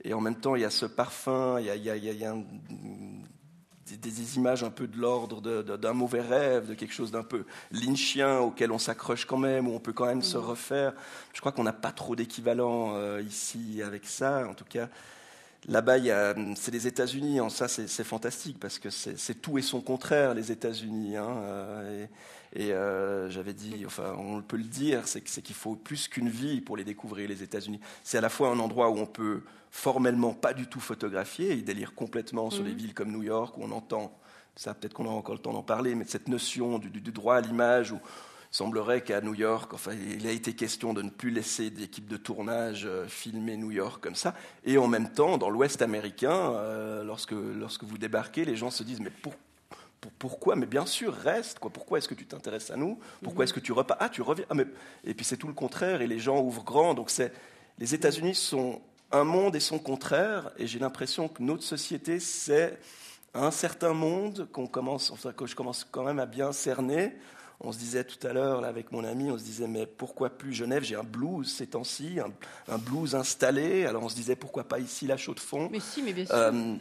et en même temps, il y a ce parfum, il y a, il y a- il y a- il y a un- des, des images un peu de l'ordre d'un mauvais rêve, de quelque chose d'un peu lynchien auquel on s'accroche quand même, où on peut quand même se refaire. Je crois qu'on n'a pas trop d'équivalent euh, ici avec ça. En tout cas, Là-bas, c'est les États-Unis. En ça, c'est fantastique parce que c'est c'est tout et son contraire, les États-Unis. hein, euh, et et, euh, j'avais dit, enfin, on peut le dire, c'est qu'il faut plus qu'une vie pour les découvrir, les États-Unis. C'est à la fois un endroit où on peut formellement pas du tout photographier, ils délirent complètement sur Mhm. des villes comme New York, où on entend, ça peut-être qu'on aura encore le temps d'en parler, mais cette notion du, droit à l'image, où il semblerait qu'à New York, enfin, il a été question de ne plus laisser d'équipes de tournage euh, filmer New York comme ça. Et en même temps, dans l'Ouest américain, euh, lorsque, lorsque vous débarquez, les gens se disent Mais pour- pour- pourquoi Mais bien sûr, reste. Quoi. Pourquoi est-ce que tu t'intéresses à nous? Pourquoi est-ce que tu repars Ah, tu reviens. Ah, mais... Et puis c'est tout le contraire, et les gens ouvrent grand. Donc c'est les États-Unis sont un monde et son contraire, et j'ai l'impression que notre société, c'est un certain monde qu'on commence, enfin, que je commence quand même à bien cerner. On se disait tout à l'heure, là, avec mon ami, on se disait, mais pourquoi plus Genève? J'ai un blues ces temps-ci, un, un blues installé. Alors on se disait, pourquoi pas ici, la chaux de fond? Mais si, mais bien sûr, Euh.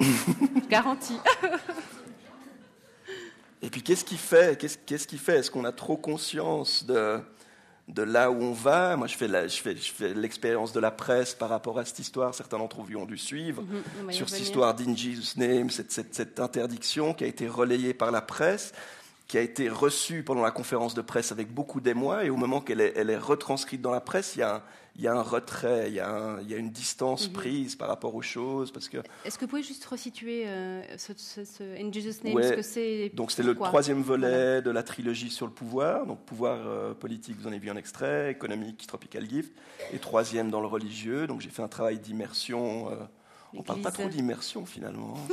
Garantie. Et puis qu'est-ce qui fait Qu'est-ce qu'est-ce qui fait? Est-ce qu'on a trop conscience de, de là où on va? Moi, je fais la- je fais, je fais l'expérience de la presse par rapport à cette histoire. Certains d'entre vous ont dû suivre. Mhm, y sur cette histoire d'In Jesus Name, cette, cette- cette interdiction qui a été relayée par la presse, qui a été reçue pendant la conférence de presse avec beaucoup d'émoi, et au moment qu'elle est, elle est retranscrite dans la presse, il y a un, il y a un retrait, il y a, un- il y a une distance Mhm. prise par rapport aux choses, parce que Est-ce que vous pouvez juste resituer euh, ce, ce- ce In Jesus Name, Ouais. c'est Donc c'est le troisième volet Voilà. de la trilogie sur le pouvoir. Donc pouvoir euh, politique, vous en avez vu un extrait, économique, Tropical Gift, et troisième dans le religieux. Donc j'ai fait un travail d'immersion. euh, on parle pas trop d'immersion finalement.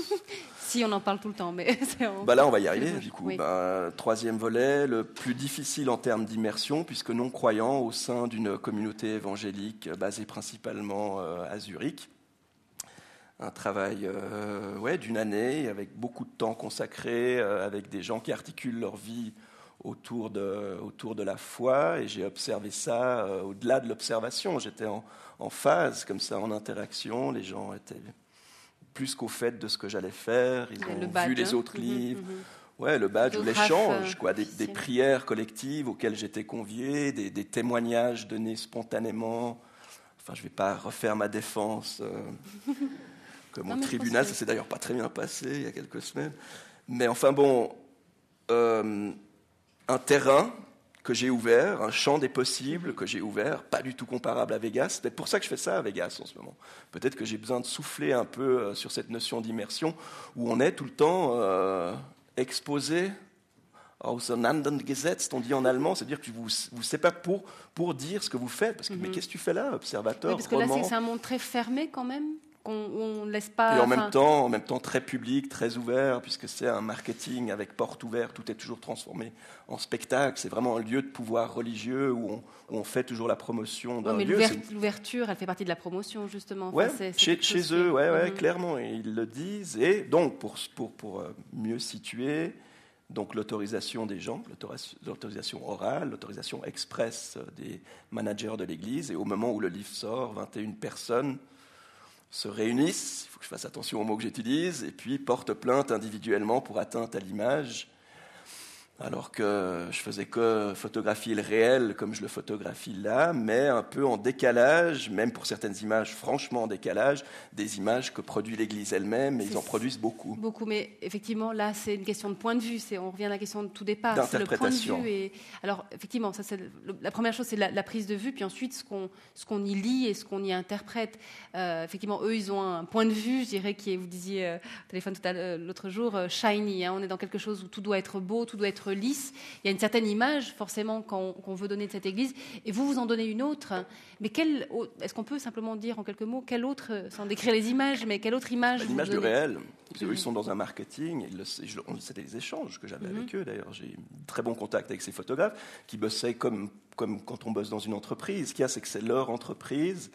Si, on en parle tout le temps, mais bah là on va y arriver du coup. Oui. Bah, troisième volet, le plus difficile en termes d'immersion, puisque non croyant au sein d'une communauté évangélique basée principalement euh, à Zurich. Un travail euh, ouais, d'une année, avec beaucoup de temps consacré, euh, avec des gens qui articulent leur vie autour de, autour de la foi. Et j'ai observé ça euh, au-delà de l'observation. J'étais en, en phase, comme ça, en interaction. Les gens étaient plus qu'au fait de ce que j'allais faire. Ils Le ont badge, vu les hein. autres Mhm, livres. mhm. Ouais, le badge ou l'échange, euh, quoi, des, des prières collectives auxquelles j'étais convié, des, des témoignages donnés spontanément. enfin, je ne vais pas refaire ma défense comme au tribunal. Ça s'est d'ailleurs pas très bien passé il y a quelques semaines. Mais enfin bon, un terrain que j'ai ouvert, un champ des possibles que j'ai ouvert, pas du tout comparable à Vegas. C'est peut-être pour ça que je fais ça à Vegas en ce moment. Peut-être que j'ai besoin de souffler un peu euh, sur cette notion d'immersion où on est tout le temps euh, exposé Auseinandergesetzt, on dit en allemand, c'est-à-dire que vous vous pas pour, pour dire ce que vous faites. Parce que, mais mhm. qu'est-ce que tu fais là, observateur Parce que là, c'est un monde très fermé quand même on, laisse pas. Et en même temps, en même temps très public, très ouvert, puisque c'est un marketing avec porte ouverte, tout est toujours transformé en spectacle. C'est vraiment un lieu de pouvoir religieux où on, fait toujours la promotion d'un lieu. Mais l'ouverture, elle fait partie de la promotion justement. Ouais, chez, eux, ouais, ouais, mhm. clairement, et ils le disent. Et donc, pour, pour, pour euh, mieux situer. Donc l'autorisation des gens, l'autorisation orale, l'autorisation express euh, des managers de l'Église. Et au moment où le livre sort, 21 personnes se réunissent, il faut que je fasse attention aux mots que j'utilise, et puis portent plainte individuellement pour atteinte à l'image alors que je faisais que photographier le réel comme je le photographie là, mais un peu en décalage, même pour certaines images, franchement en décalage, des images que produit l'Église elle-même, et ils en produisent beaucoup. Beaucoup, mais effectivement, là, c'est une question de point de vue, on revient à la question de tout départ, c'est le point de vue. Et, alors, effectivement, ça, la première chose, c'est la, prise de vue, puis ensuite, ce qu'on y lit et ce qu'on y interprète. Euh, effectivement, eux, ils ont un point de vue, je dirais, qui est, vous disiez euh, au téléphone l'autre jour, euh, shiny, hein. on est dans quelque chose où tout doit être beau, tout doit être lisse. Il y a une certaine image, forcément, qu'on veut donner de cette Église, et vous, vous en donnez une autre. Mais est-ce qu'on peut simplement dire en quelques mots, quelle autre, sans décrire les images, mais quelle autre image bah, L'image du réel. Ils sont dans un marketing, c'était des échanges que j'avais avec mhm. eux d'ailleurs. J'ai très bon contact avec ces photographes qui bossaient comme, comme quand on bosse dans une entreprise. Ce qu'il y a, c'est que c'est leur entreprise.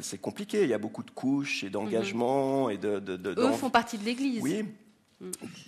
C'est compliqué, il y a beaucoup de couches et d'engagement. Mhm. et de, de, Eux font partie de l'Église. Oui,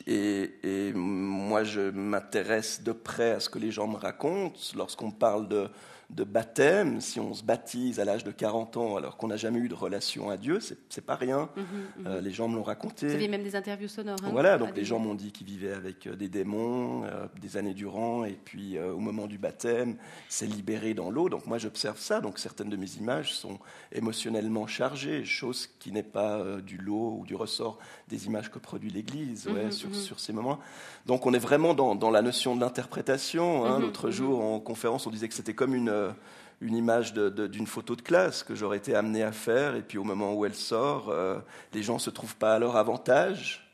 et, moi, je m'intéresse de près à ce que les gens me racontent. Lorsqu'on parle de, de baptême, si on se baptise à l'âge de 40 ans alors qu'on n'a jamais eu de relation à Dieu, c'est pas rien. Mhm, mhm. Euh, les gens me l'ont raconté. Vous avez même des interviews sonores. Hein, voilà, donc les gens m'ont dit qu'ils vivaient avec euh, des démons euh, des années durant, et puis au moment du baptême, c'est libéré dans l'eau. Donc moi, j'observe ça. Donc certaines de mes images sont émotionnellement chargées, chose qui n'est pas du lot ou du ressort des images que produit l'Église ouais, sur, sur, ces moments. Donc on est vraiment dans, dans la notion de l'interprétation. Hein. L'autre jour, en conférence, on disait que c'était comme une euh, une image d'une photo de classe que j'aurais été amené à faire, et puis au moment où elle sort, euh, les gens ne se trouvent pas à leur avantage.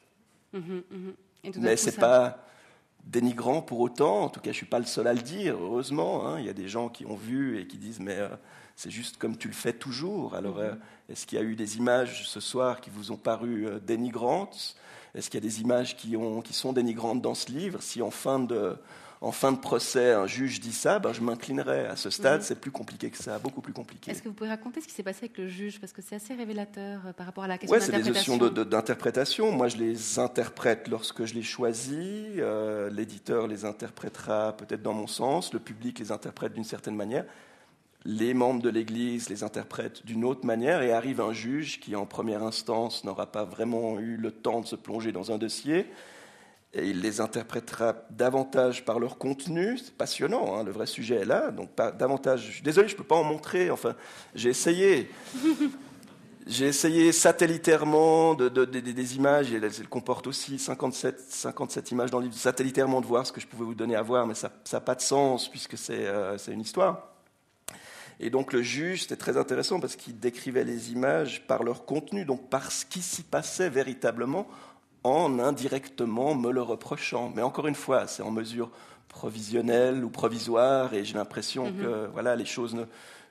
Mhm, mhm. Mais ce n'est pas dénigrant pour autant, en tout cas je ne suis pas le seul à le dire, heureusement. Hein. Il y a des gens qui ont vu et qui disent mais euh, c'est juste comme tu le fais toujours. Alors mhm. est-ce qu'il y a eu des images ce soir qui vous ont paru dénigrantes? Est-ce qu'il y a des images qui, ont, qui sont dénigrantes dans ce livre? Si en fin de en fin de procès, un juge dit ça, ben, je m'inclinerai. À ce stade, mhm. c'est plus compliqué que ça, beaucoup plus compliqué. Est-ce que vous pouvez raconter ce qui s'est passé avec le juge? Parce que c'est assez révélateur euh, par rapport à la question ouais, d'interprétation. Oui, c'est des notions d'interprétation. Moi, je les interprète lorsque je les choisis. Euh, l'éditeur les interprétera peut-être dans mon sens. Le public les interprète d'une certaine manière. Les membres de l'Église les interprètent d'une autre manière et arrive un juge qui, en première instance, n'aura pas vraiment eu le temps de se plonger dans un dossier et il les interprétera davantage par leur contenu. C'est passionnant, hein, le vrai sujet est là. Donc, pas davantage. Je suis désolé, je ne peux pas en montrer. Enfin, j'ai essayé. J'ai essayé satellitairement de, des images, et elle, comporte aussi 57, 57 images dans le livre, satellitairement de voir ce que je pouvais vous donner à voir, mais ça n'a pas de sens puisque euh, c'est une histoire. Et donc le juge, c'était très intéressant parce qu'il décrivait les images par leur contenu, donc par ce qui s'y passait véritablement, en indirectement me le reprochant. Mais encore une fois, c'est en mesure provisionnelle ou provisoire, et j'ai l'impression mhm. que voilà, les choses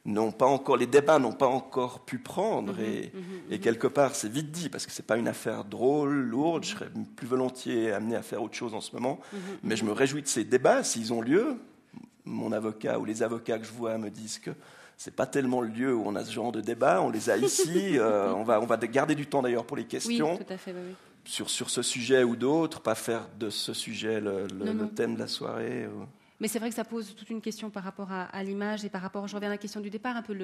n'ont pas encore, les débats n'ont pas encore pu prendre, mhm, et, mhm, et, quelque part, c'est vite dit, parce que c'est pas une affaire drôle, lourde, je serais plus volontiers amené à faire autre chose en ce moment, mais je me réjouis de ces débats, s'ils ont lieu. Mon avocat ou les avocats que je vois me disent que c'est pas tellement le lieu où on a ce genre de débat, on les a ici, euh, on, va, on va garder du temps d'ailleurs pour les questions. Oui, tout à fait, oui sur, sur ce sujet ou d'autres, pas faire de ce sujet le, thème de la soirée. Mais c'est vrai que ça pose toute une question par rapport à, l'image et par rapport, je reviens à la question du départ, un peu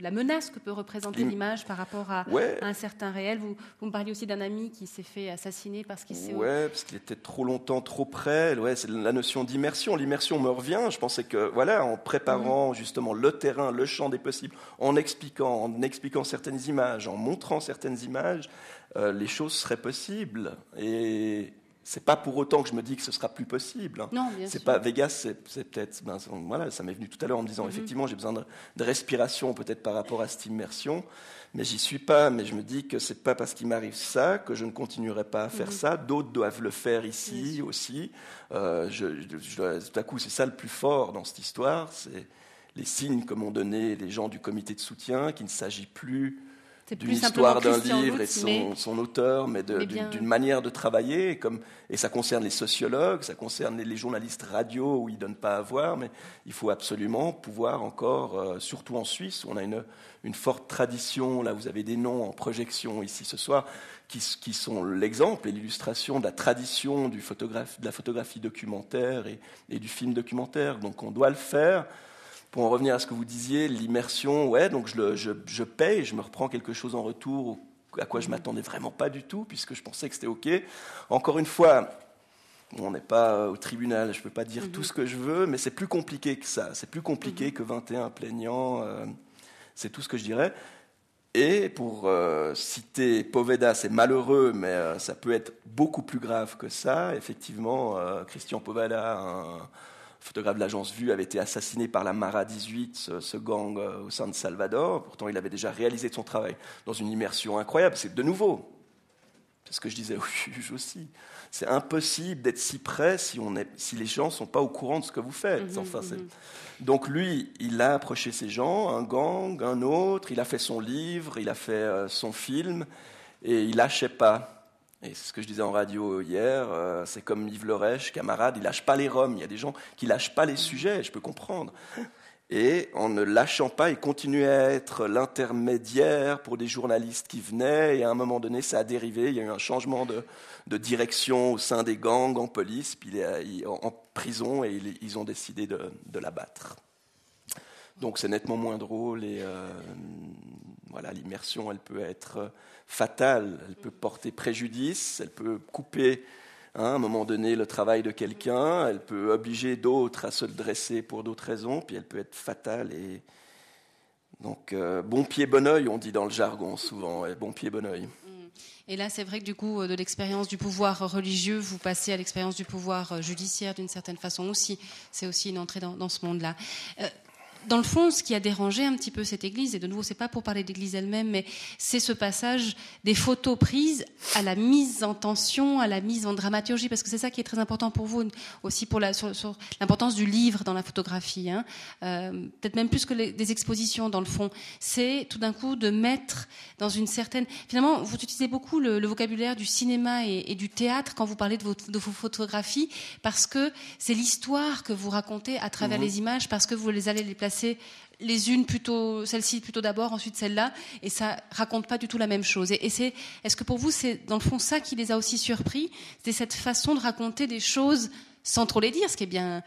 la menace que peut représenter l'image par rapport à, un certain réel. Vous, vous me parliez aussi d'un ami qui s'est fait assassiner parce qu'il s'est... Ouais, parce qu'il était trop longtemps trop près. Ouais, c'est la notion d'immersion. L'immersion me revient. Je pensais que, voilà, en préparant mhm. justement le terrain, le champ des possibles, en expliquant, en expliquant certaines images, en montrant certaines images, euh, les choses seraient possibles. Et c'est pas pour autant que je me dis que ce sera plus possible. Hein. Non, bien c'est pas Vegas, c'est, peut-être. Ben, voilà, ça m'est venu tout à l'heure en me disant mhm. effectivement j'ai besoin de, respiration peut-être par rapport à cette immersion, mais j'y suis pas. Mais je me dis que c'est pas parce qu'il m'arrive ça que je ne continuerai pas à faire mhm. ça. D'autres doivent le faire ici aussi. Euh, tout à coup, c'est ça le plus fort dans cette histoire, c'est les signes que m'ont donné les gens du comité de soutien, qu'il ne s'agit plus d'une histoire d'un livre et de son, auteur, mais d'une manière de travailler. Et, comme, et ça concerne les sociologues, ça concerne les, journalistes radio où ils ne donnent pas à voir, mais il faut absolument pouvoir encore, euh, surtout en Suisse, où on a une, une, forte tradition, là vous avez des noms en projection ici ce soir, qui, qui sont l'exemple et l'illustration de la tradition du photographe, de la photographie documentaire et, et du film documentaire. Donc on doit le faire pour en revenir à ce que vous disiez, l'immersion, ouais, donc je, je, je, paye, je me reprends quelque chose en retour à quoi je m'attendais vraiment pas du tout, puisque je pensais que c'était OK. Encore une fois, on n'est pas au tribunal, je ne peux pas dire tout mhm. ce que je veux, mais c'est plus compliqué que ça. C'est plus compliqué mhm. que 21 plaignants. Euh, c'est tout ce que je dirais. Et pour euh, citer Poveda, c'est malheureux, mais euh, ça peut être beaucoup plus grave que ça. Effectivement, Christian Poveda, un, photographe de l'agence Vue, avait été assassiné par la Mara 18, ce, gang euh, au sein de Salvador. Pourtant, il avait déjà réalisé son travail dans une immersion incroyable. C'est de nouveau, c'est ce que je disais au juge aussi. C'est impossible d'être si près si, on est, si les gens ne sont pas au courant de ce que vous faites. Mhm, enfin, mhm. Donc lui, il a approché ces gens, un gang, un autre, il a fait son livre, il a fait euh, son film, et il lâchait pas. Et c'est ce que je disais en radio hier, euh, c'est comme Yves Lerèche, camarade, il lâche pas les roms. Il y a des gens qui lâchent pas les sujets, je peux comprendre. Et en ne lâchant pas, il continuait à être l'intermédiaire pour des journalistes qui venaient. Et à un moment donné, ça a dérivé. Il y a eu un changement de, direction au sein des gangs, en police, puis en prison, et ils ont décidé de, l'abattre. Donc c'est nettement moins drôle et euh, voilà, l'immersion, elle peut être fatale, elle peut porter préjudice, elle peut couper hein, à un moment donné le travail de quelqu'un, elle peut obliger d'autres à se dresser pour d'autres raisons, puis elle peut être fatale. Et donc euh, bon pied bon oeil, on dit dans le jargon souvent, bon pied bon oeil. Mm. Et là, c'est vrai que du coup, de l'expérience du pouvoir religieux, vous passez à l'expérience du pouvoir judiciaire d'une certaine façon aussi. C'est aussi une entrée dans, ce monde-là. Euh, dans le fond, ce qui a dérangé un petit peu cette église, et de nouveau, c'est pas pour parler d'église elle-même, mais c'est ce passage des photos prises à la mise en tension, à la mise en dramaturgie, parce que c'est ça qui est très important pour vous, aussi pour la, sur, l'importance du livre dans la photographie, hein. euh, peut-être même plus que les, des expositions dans le fond. C'est tout d'un coup de mettre dans une certaine. Finalement, vous utilisez beaucoup le, vocabulaire du cinéma et, du théâtre quand vous parlez de vos, de vos photographies, parce que c'est l'histoire que vous racontez à travers mmh. les images, parce que vous les allez les placer c'est les unes plutôt, celle-ci plutôt d'abord, ensuite celle-là, et ça raconte pas du tout la même chose. Est-ce que pour vous, c'est dans le fond ça qui les a aussi surpris, c'est cette façon de raconter des choses sans trop les dire, ce qui est bien,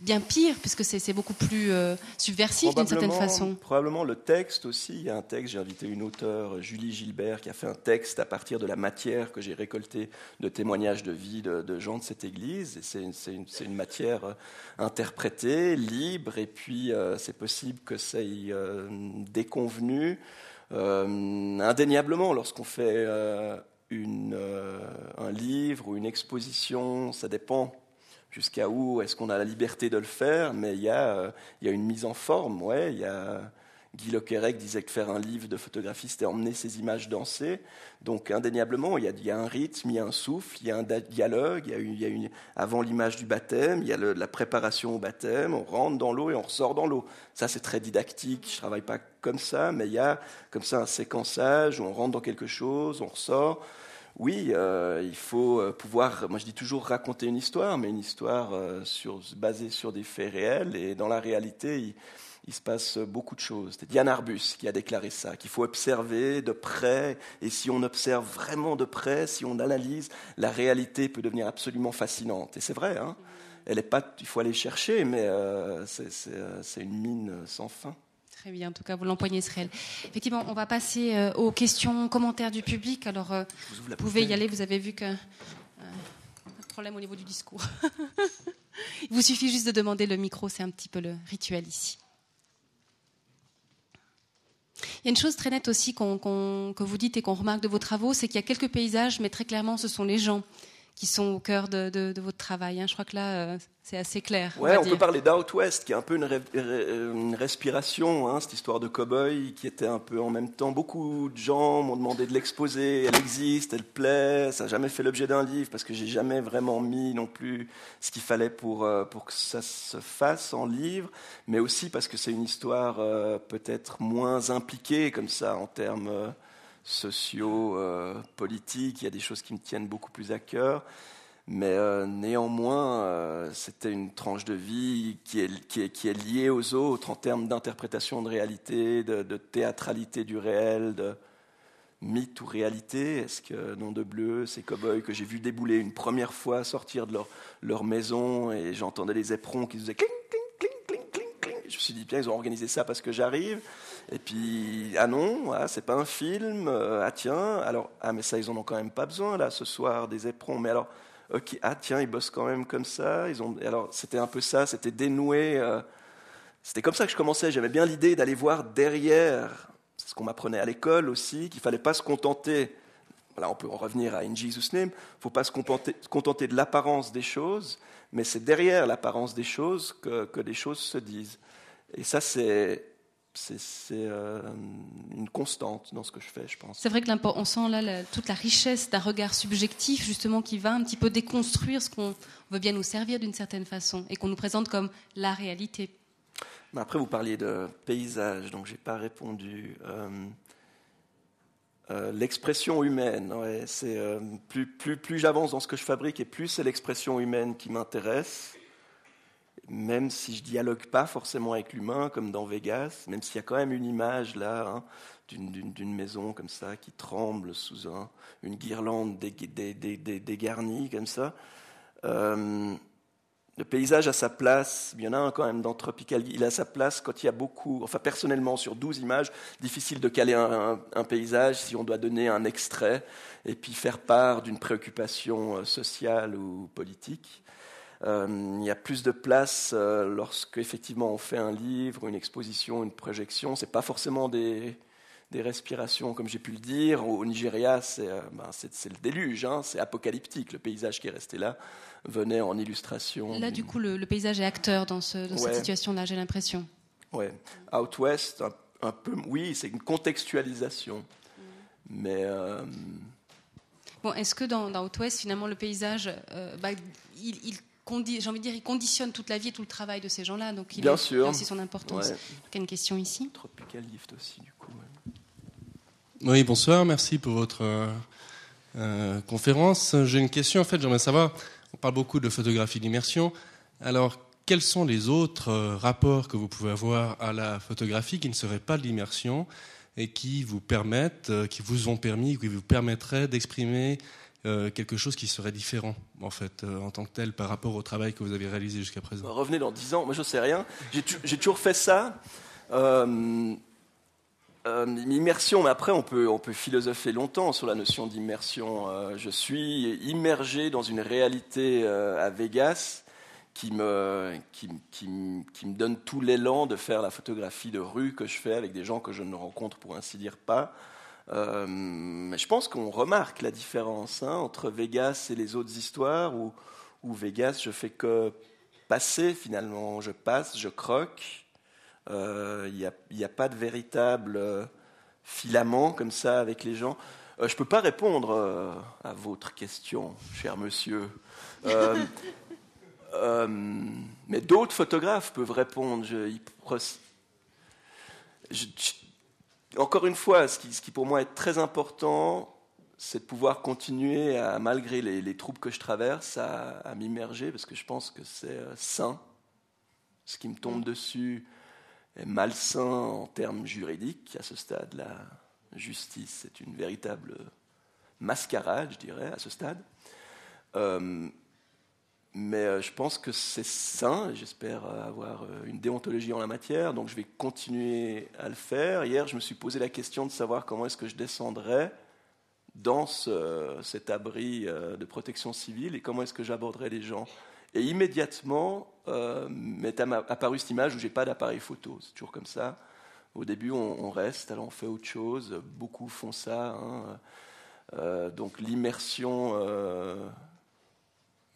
bien pire, puisque c'est beaucoup plus euh, subversif d'une certaine façon. Probablement le texte aussi. Il y a un texte, j'ai invité une auteure, Julie Gilbert, qui a fait un texte à partir de la matière que j'ai récoltée de témoignages de vie de, gens de cette église. C'est une, une, matière euh, interprétée, libre, et puis euh, c'est possible que ça ait déconvenu. indéniablement, lorsqu'on fait une, un livre ou une exposition, ça dépend jusqu'à où est-ce qu'on a la liberté de le faire, mais il y a, euh, une mise en forme. Ouais, il y a, Guy Lequerec disait que faire un livre de photographie, c'était emmener ses images danser. Donc, indéniablement, il y, a, un rythme, il y a un souffle, il y a un dialogue. Il y a, il y a une, avant l'image du baptême, il y a la préparation au baptême. On rentre dans l'eau et on ressort dans l'eau. Ça, c'est très didactique. Je travaille pas comme ça, mais il y a comme ça un séquençage où on rentre dans quelque chose, on ressort oui, euh, il faut euh, pouvoir, moi je dis toujours raconter une histoire, mais une histoire euh, basée sur des faits réels. Et dans la réalité, il, se passe beaucoup de choses. C'est Diane Arbus qui a déclaré ça, qu'il faut observer de près. Et si on observe vraiment de près, si on analyse, la réalité peut devenir absolument fascinante. Et c'est vrai, hein Elle est pas, il faut aller chercher, mais c'est une mine sans fin. Très bien, en tout cas, vous l'empoignez, Israël. Effectivement, on va passer aux questions, commentaires du public. Alors, vous, pouvez y aller, vous avez vu que. de problème au niveau du discours. il vous suffit juste de demander le micro, c'est un petit peu le rituel ici. Il y a une chose très nette aussi que vous dites et qu'on remarque de vos travaux, c'est qu'il y a quelques paysages, mais très clairement, ce sont les gens qui sont au cœur de, votre travail. Hein. Je crois que là, euh, c'est assez clair. Ouais, on, peut parler d'Out West, qui est un peu une, respiration, hein, cette histoire de cow-boy, qui était un peu en même temps. Beaucoup de gens m'ont demandé de l'exposer. Elle existe, elle plaît. Ça n'a jamais fait l'objet d'un livre parce que j'ai jamais vraiment mis non plus ce qu'il fallait pour, euh, pour que ça se fasse en livre, mais aussi parce que c'est une histoire euh, peut-être moins impliquée comme ça en termes sociaux, politiques. Il y a des choses qui me tiennent beaucoup plus à cœur. Mais euh, néanmoins, euh, c'était une tranche de vie qui est, liée aux autres en termes d'interprétation de réalité, de, théâtralité du réel, de mythe ou réalité. Est-ce que Nom de Bleu, ces cow-boys que j'ai vu débouler une première fois, sortir de leur, leur maison et j'entendais les éperons qui faisaient cling, cling, cling, cling, cling, cling. Je me suis dit, bien, ils ont organisé ça parce que j'arrive. Et puis, ah non, c'est pas un film, euh, ah tiens, alors, ah mais ça, ils en ont quand même pas besoin, là, ce soir, des éperons. Mais alors, ok, ah tiens, ils bossent quand même comme ça. Ils ont, alors, c'était un peu ça, c'était dénoué. Euh, c'était comme ça que je commençais. J'avais bien l'idée d'aller voir derrière, c'est ce qu'on m'apprenait à l'école aussi, qu'il fallait pas se contenter. Là, on peut en revenir à In Jesus Name. Il ne faut pas se contenter, contenter de l'apparence des choses, mais c'est derrière l'apparence des choses que, que les choses se disent. Et ça, c'est c'est euh, une constante dans ce que je fais, je pense. C'est vrai que on sent là toute la richesse d'un regard subjectif, justement, qui va un petit peu déconstruire ce qu'on veut bien nous servir d'une certaine façon et qu'on nous présente comme la réalité. Mais après, vous parliez de paysage, donc je n'ai pas répondu. Euh, euh, l'expression humaine, c'est plus, plus, plus j'avance dans ce que je fabrique et plus c'est l'expression humaine qui m'intéresse même si je dialogue pas forcément avec l'humain, comme dans Vegas, même s'il y a quand même une image là hein, d'une maison comme ça qui tremble sous un, une guirlande dégarnie comme ça. Euh, le paysage a sa place, il y en a un quand même dans Tropical, il a sa place quand il y a beaucoup, enfin personnellement sur 12 images, difficile de caler un, un paysage si on doit donner un extrait et puis faire part d'une préoccupation euh, sociale ou politique. Euh, il y a plus de place euh, lorsque effectivement on fait un livre, une exposition, une projection. C'est pas forcément des, des respirations, comme j'ai pu le dire. Au Nigeria, c'est euh, ben, le déluge, hein, c'est apocalyptique. Le paysage qui est resté là venait en illustration. Là, du coup, le, paysage est acteur dans, ce, dans cette situation-là, j'ai l'impression. Oui. Out West, un, peu, oui, c'est une contextualisation. Mais. Bon, est-ce que dans, dans Out West, finalement, le paysage, bah, il, il j'ai envie de dire, il conditionne toute la vie et tout le travail de ces gens-là. Donc il Bien a, sûr. aussi son importance. Il y a une question ici. Tropical Lift aussi, du coup. Oui, bonsoir, merci pour votre euh, euh, conférence. J'ai une question, en fait, j'aimerais savoir, on parle beaucoup de photographie d'immersion. Alors, quels sont les autres euh, rapports que vous pouvez avoir à la photographie qui ne seraient pas de l'immersion et qui vous permettent, qui vous ont permis, qui vous permettraient d'exprimer euh, quelque chose qui serait différent, en fait, euh, en tant que tel, par rapport au travail que vous avez réalisé jusqu'à présent Revenez dans 10 ans, moi je sais rien. J'ai toujours fait ça. Euh, immersion, mais après on peut, on peut philosopher longtemps sur la notion d'immersion. je suis immergé dans une réalité à Vegas qui me, qui, qui me donne tout l'élan de faire la photographie de rue que je fais avec des gens que je ne rencontre pour ainsi dire pas. Euh, je pense qu'on remarque la différence hein, entre Vegas et les autres histoires où, où, Vegas, je fais que passer finalement. Je passe, je croque. Il euh, n'y a, a, pas de véritable euh, filament comme ça avec les gens. je ne peux pas répondre à votre question, cher monsieur. mais d'autres photographes peuvent répondre. Je, je, encore une fois, ce qui, pour moi est très important, c'est de pouvoir continuer, à, malgré les, troubles que je traverse, à, m'immerger, parce que je pense que c'est euh, sain. Ce qui me tombe dessus est malsain en termes juridiques. À ce stade, la justice est une véritable mascarade, je dirais, à ce stade. Euh, mais je pense que c'est sain. J'espère avoir une déontologie en la matière, donc je vais continuer à le faire. Hier, je me suis posé la question de savoir comment est-ce que je descendrais dans cet abri de protection civile et comment est-ce que j'aborderais les gens. Et immédiatement m'est apparue cette image où j'ai pas d'appareil photo. C'est toujours comme ça. Au début, on, reste, alors on fait autre chose. Beaucoup font ça. Hein. Euh, donc l'immersion. Euh,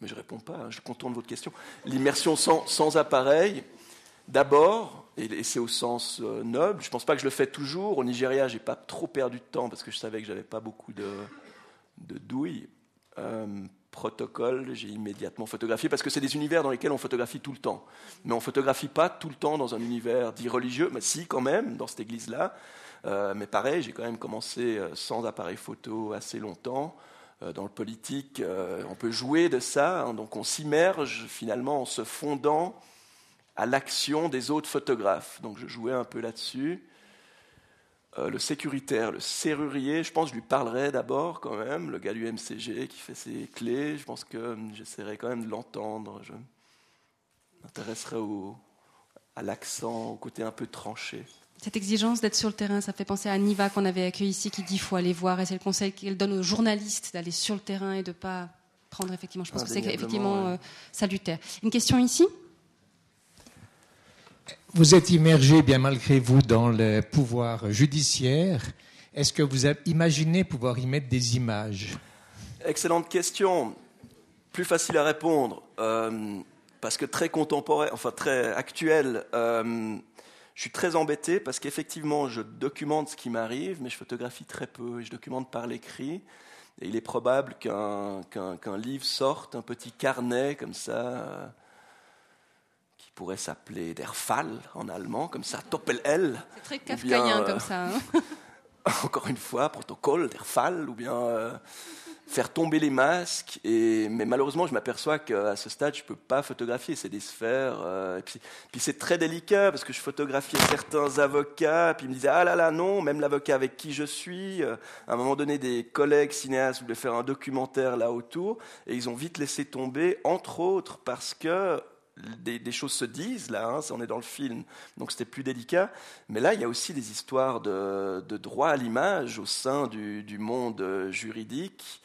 mais je réponds pas, hein, je contourne votre question. L'immersion sans, appareil, d'abord, et, c'est au sens euh, noble, je ne pense pas que je le fais toujours. Au Nigeria, j'ai pas trop perdu de temps parce que je savais que j'avais pas beaucoup de, de douilles protocole, j'ai immédiatement photographié, parce que c'est des univers dans lesquels on photographie tout le temps. Mais on ne photographie pas tout le temps dans un univers dit religieux, mais si quand même, dans cette église-là. Euh, mais pareil, j'ai quand même commencé euh, sans appareil photo assez longtemps. Euh, dans le politique, on peut jouer de ça, hein. donc on s'immerge finalement en se fondant à l'action des autres photographes. Donc je jouais un peu là-dessus. Euh, le sécuritaire, le serrurier, je pense que je lui parlerai d'abord quand même, le gars du MCG qui fait ses clés, je pense que hum, j'essaierai quand même de l'entendre, je m'intéresserai à l'accent, au côté un peu tranché. Cette exigence d'être sur le terrain, ça fait penser à Niva qu'on avait accueilli ici qui dit qu'il faut aller voir, et c'est le conseil qu'elle donne aux journalistes d'aller sur le terrain et de ne pas prendre effectivement. Je pense que c'est effectivement euh, salutaire. Une question ici? Vous êtes immergé, bien malgré vous, dans le pouvoir judiciaire. Est-ce que vous avez imaginé pouvoir y mettre des images? Excellente question. Plus facile à répondre, euh, parce que très contemporain, enfin très actuel. Euh, je suis très embêté parce qu'effectivement, je documente ce qui m'arrive, mais je photographie très peu et je documente par l'écrit. Et il est probable qu'un livre sorte, un petit carnet comme ça. Euh, pourrait s'appeler Der Fall en allemand, comme ça, Doppel-L. C'est très kafkaïen comme ça. Hein. encore une fois, protocole, Der Fall, ou bien euh, faire tomber les masques. Mais malheureusement, je m'aperçois qu'à ce stade, je ne peux pas photographier, c'est des sphères. Euh, puis, c'est très délicat, parce que je photographiais certains avocats, puis ils me disaient, ah là là, non, même l'avocat avec qui je suis. Euh, à un moment donné, des collègues cinéastes voulaient faire un documentaire là autour, et ils ont vite laissé tomber, entre autres, parce que des, choses se disent, là, hein, on est dans le film, donc c'était plus délicat. Mais là, il y a aussi des histoires de, droit à l'image au sein du, monde juridique,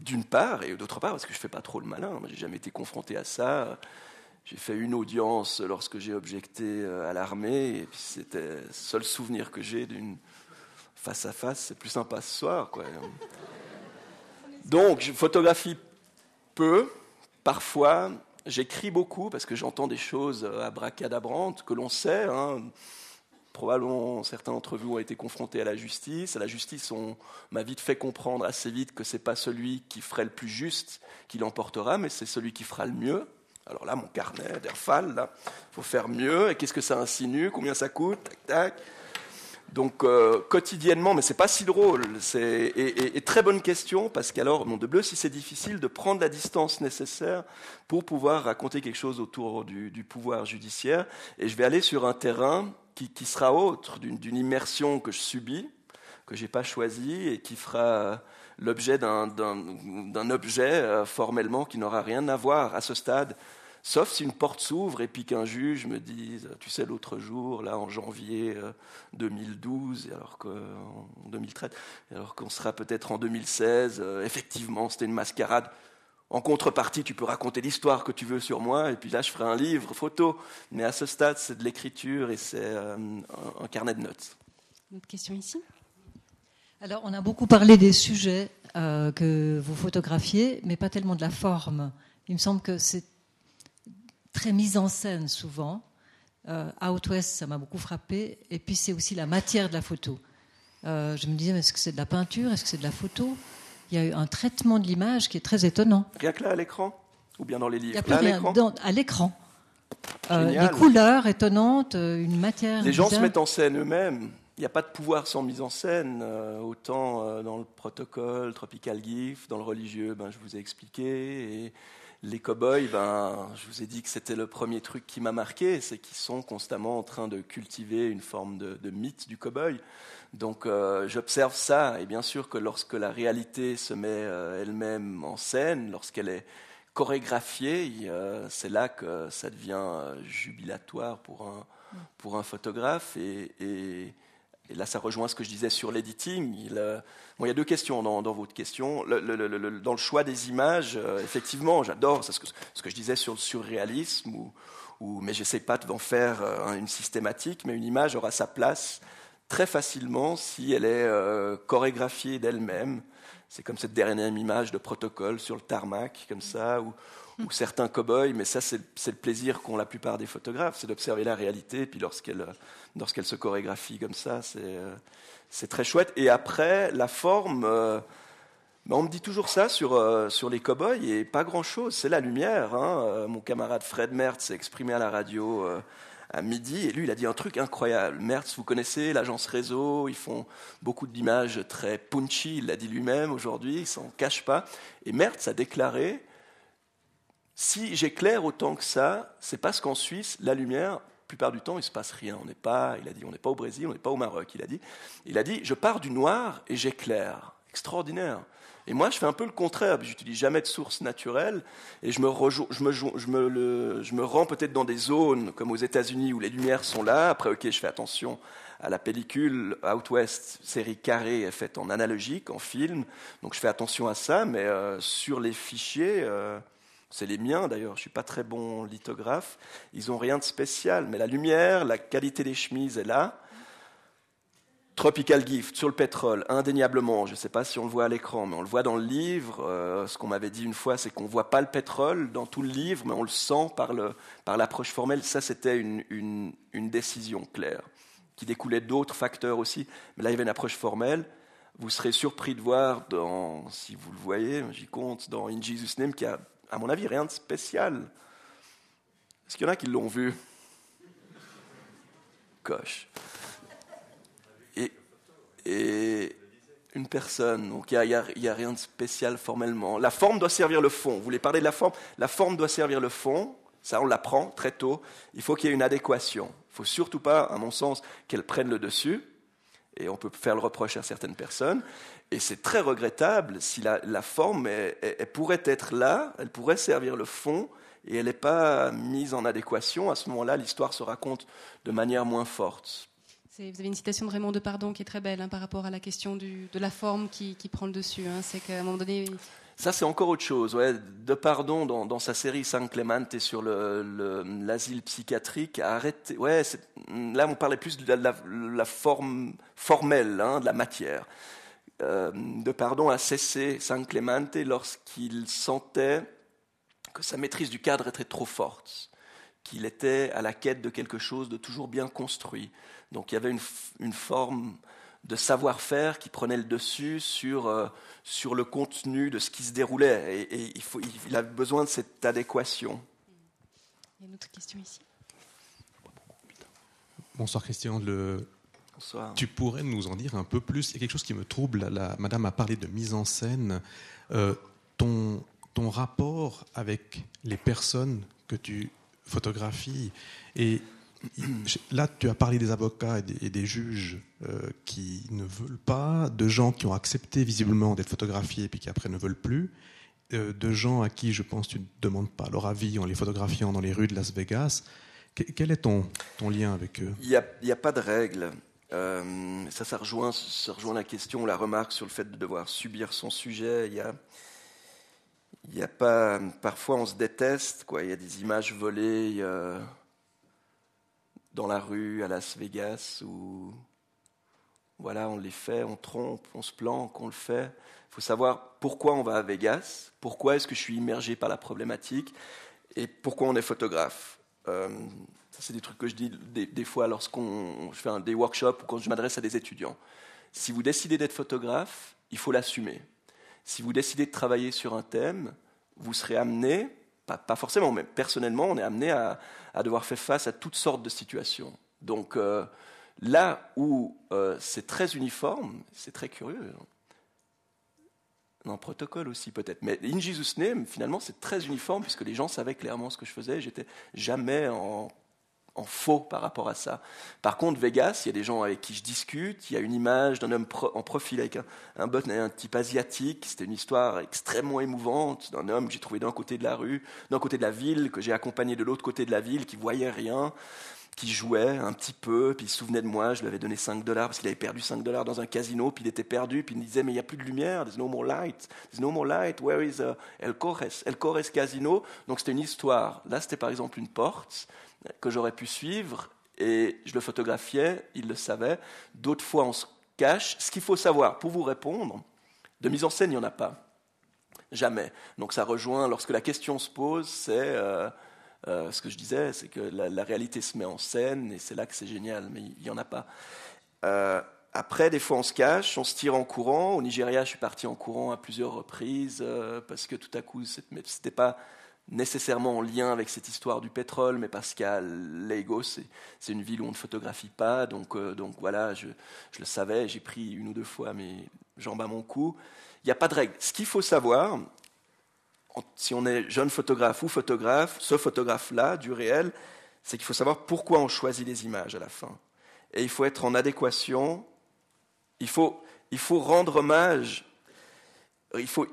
d'une part, et d'autre part, parce que je ne fais pas trop le malin, j'ai jamais été confronté à ça. J'ai fait une audience lorsque j'ai objecté euh, à l'armée, et puis c'était le seul souvenir que j'ai d'une face à face, c'est plus sympa ce soir. Quoi. Donc, je photographie peu, parfois, J'écris beaucoup parce que j'entends des choses euh, abracadabrantes que l'on sait. Hein. Probablement, certains d'entre vous ont été confrontés à la justice. À la justice, on m'a vite fait comprendre assez vite que c'est pas celui qui ferait le plus juste qui l'emportera, mais c'est celui qui fera le mieux. Alors là, mon carnet d'Erfal, faut faire mieux. Et qu'est-ce que ça insinue? Combien ça coûte? Tac, tac. Donc euh, quotidiennement, mais c'est pas si drôle. Et, très bonne question parce qu'alors, mon de bleu, si c'est difficile de prendre la distance nécessaire pour pouvoir raconter quelque chose autour du, pouvoir judiciaire, et je vais aller sur un terrain qui, sera autre d'une immersion que je subis, que j'ai pas choisi et qui fera l'objet d'un objet euh, formellement qui n'aura rien à voir à ce stade Sauf si une porte s'ouvre et puis qu'un juge me dise, tu sais, l'autre jour, là, en janvier 2012, euh, alors qu'en 2013, alors qu'on sera peut-être en 2016, euh, effectivement, c'était une mascarade. En contrepartie, tu peux raconter l'histoire que tu veux sur moi, et puis là, je ferai un livre, photo. Mais à ce stade, c'est de l'écriture et c'est euh, un carnet de notes. Une autre question ici? Alors, on a beaucoup parlé des sujets que vous photographiez, mais pas tellement de la forme. Il me semble que c'est très mise en scène souvent. Euh, Out West, ça m'a beaucoup frappé. Et puis c'est aussi la matière de la photo. Euh, je me disais, est-ce que c'est de la peinture? Est-ce que c'est de la photo? Il y a eu un traitement de l'image qui est très étonnant. Rien que là, à l'écran Ou bien dans les livres Il a à l'écran. Euh, des couleurs étonnantes, euh, une matière. Les gens se mettent en scène eux-mêmes. Il n'y a pas de pouvoir sans mise en scène. autant dans le protocole, Tropical Gift, dans le religieux, ben, je vous ai expliqué. Et les cow-boys, ben, je vous ai dit que c'était le premier truc qui m'a marqué, c'est qu'ils sont constamment en train de cultiver une forme de, mythe du cow-boy. Donc euh, j'observe ça, et bien sûr que lorsque la réalité se met euh, elle-même en scène, lorsqu'elle est chorégraphié, c'est là que ça devient jubilatoire pour un, pour un photographe. Et, là, ça rejoint ce que je disais sur l'editing. Il, il y a deux questions dans, votre question. dans le choix des images, effectivement, j'adore ce que, je disais sur le surréalisme, ou, mais je n'essaie pas d'en faire une systématique, mais une image aura sa place très facilement si elle est chorégraphiée d'elle-même. C'est comme cette dernière image de protocole sur le tarmac, comme ça, ou, certains cow-boys, mais ça, c'est le plaisir qu'ont la plupart des photographes, c'est d'observer la réalité, puis lorsqu'elle lorsqu'elle se chorégraphie comme ça, c'est euh, très chouette. Et après, la forme, euh, ben, on me dit toujours ça sur, euh, sur les cow-boys, et pas grand-chose, c'est la lumière. Hein. mon camarade Fred Mertz s'est exprimé à la radio à midi, et lui, il a dit un truc incroyable. Mertz, vous connaissez l'agence réseau, ils font beaucoup d'images très punchy, il l'a dit lui-même aujourd'hui, il s'en cache pas. Et Mertz a déclaré si j'éclaire autant que ça, c'est parce qu'en Suisse, la lumière, la plupart du temps, il ne se passe rien. On n'est pas, il a dit, on n'est pas au Brésil, on n'est pas au Maroc. Il a dit, il a dit, je pars du noir et j'éclaire. Extraordinaire. Et moi, je fais un peu le contraire. J'utilise jamais de source naturelle et je me, rends peut-être dans des zones comme aux États-Unis où les lumières sont là. Après, ok, je fais attention à la pellicule Out West, série carrée, faite en analogique, en film. Donc, je fais attention à ça. Mais euh, sur les fichiers, euh, c'est les miens d'ailleurs. Je suis pas très bon lithographe. Ils ont rien de spécial. Mais la lumière, la qualité des chemises est là. Tropical Gift sur le pétrole, indéniablement. Je ne sais pas si on le voit à l'écran, mais on le voit dans le livre. Euh, ce qu'on m'avait dit une fois, c'est qu'on ne voit pas le pétrole dans tout le livre, mais on le sent par, l'approche formelle. Ça, c'était une, décision claire, qui découlait d'autres facteurs aussi. Mais là, il y avait une approche formelle. Vous serez surpris de voir, dans, si vous le voyez, j'y compte, dans In Jesus Name, qui a, à mon avis, rien de spécial. Est-ce qu'il y en a qui l'ont vu? Coche et une personne. Donc il n'y a, rien de spécial formellement. La forme doit servir le fond. Vous voulez parler de la forme? La forme doit servir le fond. Ça, on l'apprend très tôt. Il faut qu'il y ait une adéquation. Il ne faut surtout pas, à mon sens, qu'elle prenne le dessus. Et on peut faire le reproche à certaines personnes. Et c'est très regrettable si la, forme, elle, pourrait être là, elle pourrait servir le fond, et elle n'est pas mise en adéquation. À ce moment-là, l'histoire se raconte de manière moins forte. Vous avez une citation de Raymond Depardon qui est très belle hein, par rapport à la question de la forme qui, prend le dessus. Hein. C'est qu'à un moment donné. Ça, c'est encore autre chose. Ouais. Depardon, dans, dans sa série San Clemente sur l'asile psychiatrique, a arrêté. Ouais, là, on parlait plus de la, forme formelle, hein, de la matière. Euh, Depardon a cessé San Clemente lorsqu'il sentait que sa maîtrise du cadre était trop forte, qu'il était à la quête de quelque chose de toujours bien construit donc il y avait une, forme de savoir-faire qui prenait le dessus sur, euh, sur le contenu de ce qui se déroulait. Et, il, faut, il, a besoin de cette adéquation. Il y a une autre question ici. Bonsoir Christian. Le... Bonsoir. Tu pourrais nous en dire un peu plus? Il y a quelque chose qui me trouble. La, madame a parlé de mise en scène. Euh, ton, ton rapport avec les personnes que tu photographies et Là, tu as parlé des avocats et des, juges euh, qui ne veulent pas, de gens qui ont accepté visiblement d'être photographiés et puis qui après ne veulent plus, euh, de gens à qui je pense tu ne demandes pas leur avis en les photographiant dans les rues de Las Vegas. quel est ton, ton lien avec eux? Il n'y a, pas de règle. Euh, ça, ça rejoint, ça rejoint la question, la remarque sur le fait de devoir subir son sujet. Il y a, y a pas, parfois on se déteste, quoi. Il y a des images volées. Dans la rue à Las Vegas où voilà, on les fait, on trompe, on se planque, on le fait. Il faut savoir pourquoi on va à Vegas, pourquoi est-ce que je suis immergé par la problématique et pourquoi on est photographe. Euh, ça, c'est des trucs que je dis des, fois lorsqu'on je fais un, des workshops ou quand je m'adresse à des étudiants. Si vous décidez d'être photographe, il faut l'assumer. Si vous décidez de travailler sur un thème, vous serez amené pas, forcément, mais personnellement, on est amené à, devoir faire face à toutes sortes de situations. Donc euh, là où euh, c'est très uniforme, c'est très curieux. Un protocole aussi peut-être. Mais In Jesus Name, finalement, c'est très uniforme puisque les gens savaient clairement ce que je faisais. J'étais jamais en, en faux par rapport à ça. Par contre, Vegas, il y a des gens avec qui je discute, il y a une image d'un homme en profil avec un, un, un type asiatique, c'était une histoire extrêmement émouvante d'un homme que j'ai trouvé d'un côté de la rue, d'un côté de la ville, que j'ai accompagné de l'autre côté de la ville, qui voyait rien qui jouait un petit peu, puis il se souvenait de moi, je lui avais donné 5 dollars parce qu'il avait perdu 5 dollars dans un casino, puis il était perdu, puis il me disait mais il n'y a plus de lumière, there's no more light, there's no more light, where is uh, El Corres, El Corres Casino? Donc c'était une histoire. Là c'était par exemple une porte que j'aurais pu suivre et je le photographiais, il le savait. D'autres fois on se cache. Ce qu'il faut savoir pour vous répondre, de mise en scène il n'y en a pas. Jamais. Donc ça rejoint, lorsque la question se pose, c'est... Euh, euh, ce que je disais, c'est que la, réalité se met en scène et c'est là que c'est génial, mais il n'y en a pas. Euh, après, des fois, on se cache, on se tire en courant. Au Nigeria, je suis parti en courant à plusieurs reprises parce que tout à coup, ce n'était pas nécessairement en lien avec cette histoire du pétrole, mais parce qu'à Lagos, c'est une ville où on ne photographie pas. Donc, donc voilà, je, le savais, j'ai pris une ou deux fois mes jambes à mon cou. Il n'y a pas de règle. Ce qu'il faut savoir, si on est jeune photographe ou photographe, ce photographe-là, du réel, c'est qu'il faut savoir pourquoi on choisit les images à la fin. Et il faut être en adéquation, il faut, rendre hommage, il faut,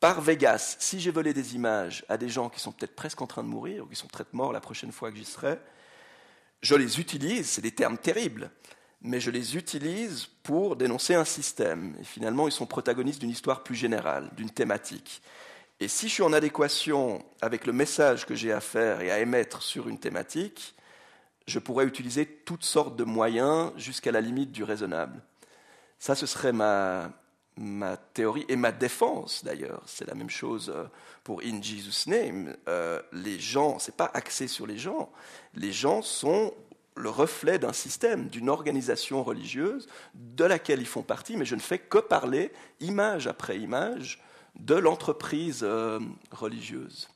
par Vegas, si j'ai volé des images à des gens qui sont peut-être presque en train de mourir, ou qui sont peut-être morts la prochaine fois que j'y serai, je les utilise, c'est des termes terribles, mais je les utilise pour dénoncer un système. Et finalement, ils sont protagonistes d'une histoire plus générale, d'une thématique. Et si je suis en adéquation avec le message que j'ai à faire et à émettre sur une thématique, je pourrais utiliser toutes sortes de moyens jusqu'à la limite du raisonnable. Ça, ce serait ma, ma théorie et ma défense d'ailleurs. C'est la même chose euh, pour In Jesus' Name. Euh, les gens, c'est pas axé sur les gens. Les gens sont le reflet d'un système, d'une organisation religieuse de laquelle ils font partie, mais je ne fais que parler, image après image, de l'entreprise euh, religieuse.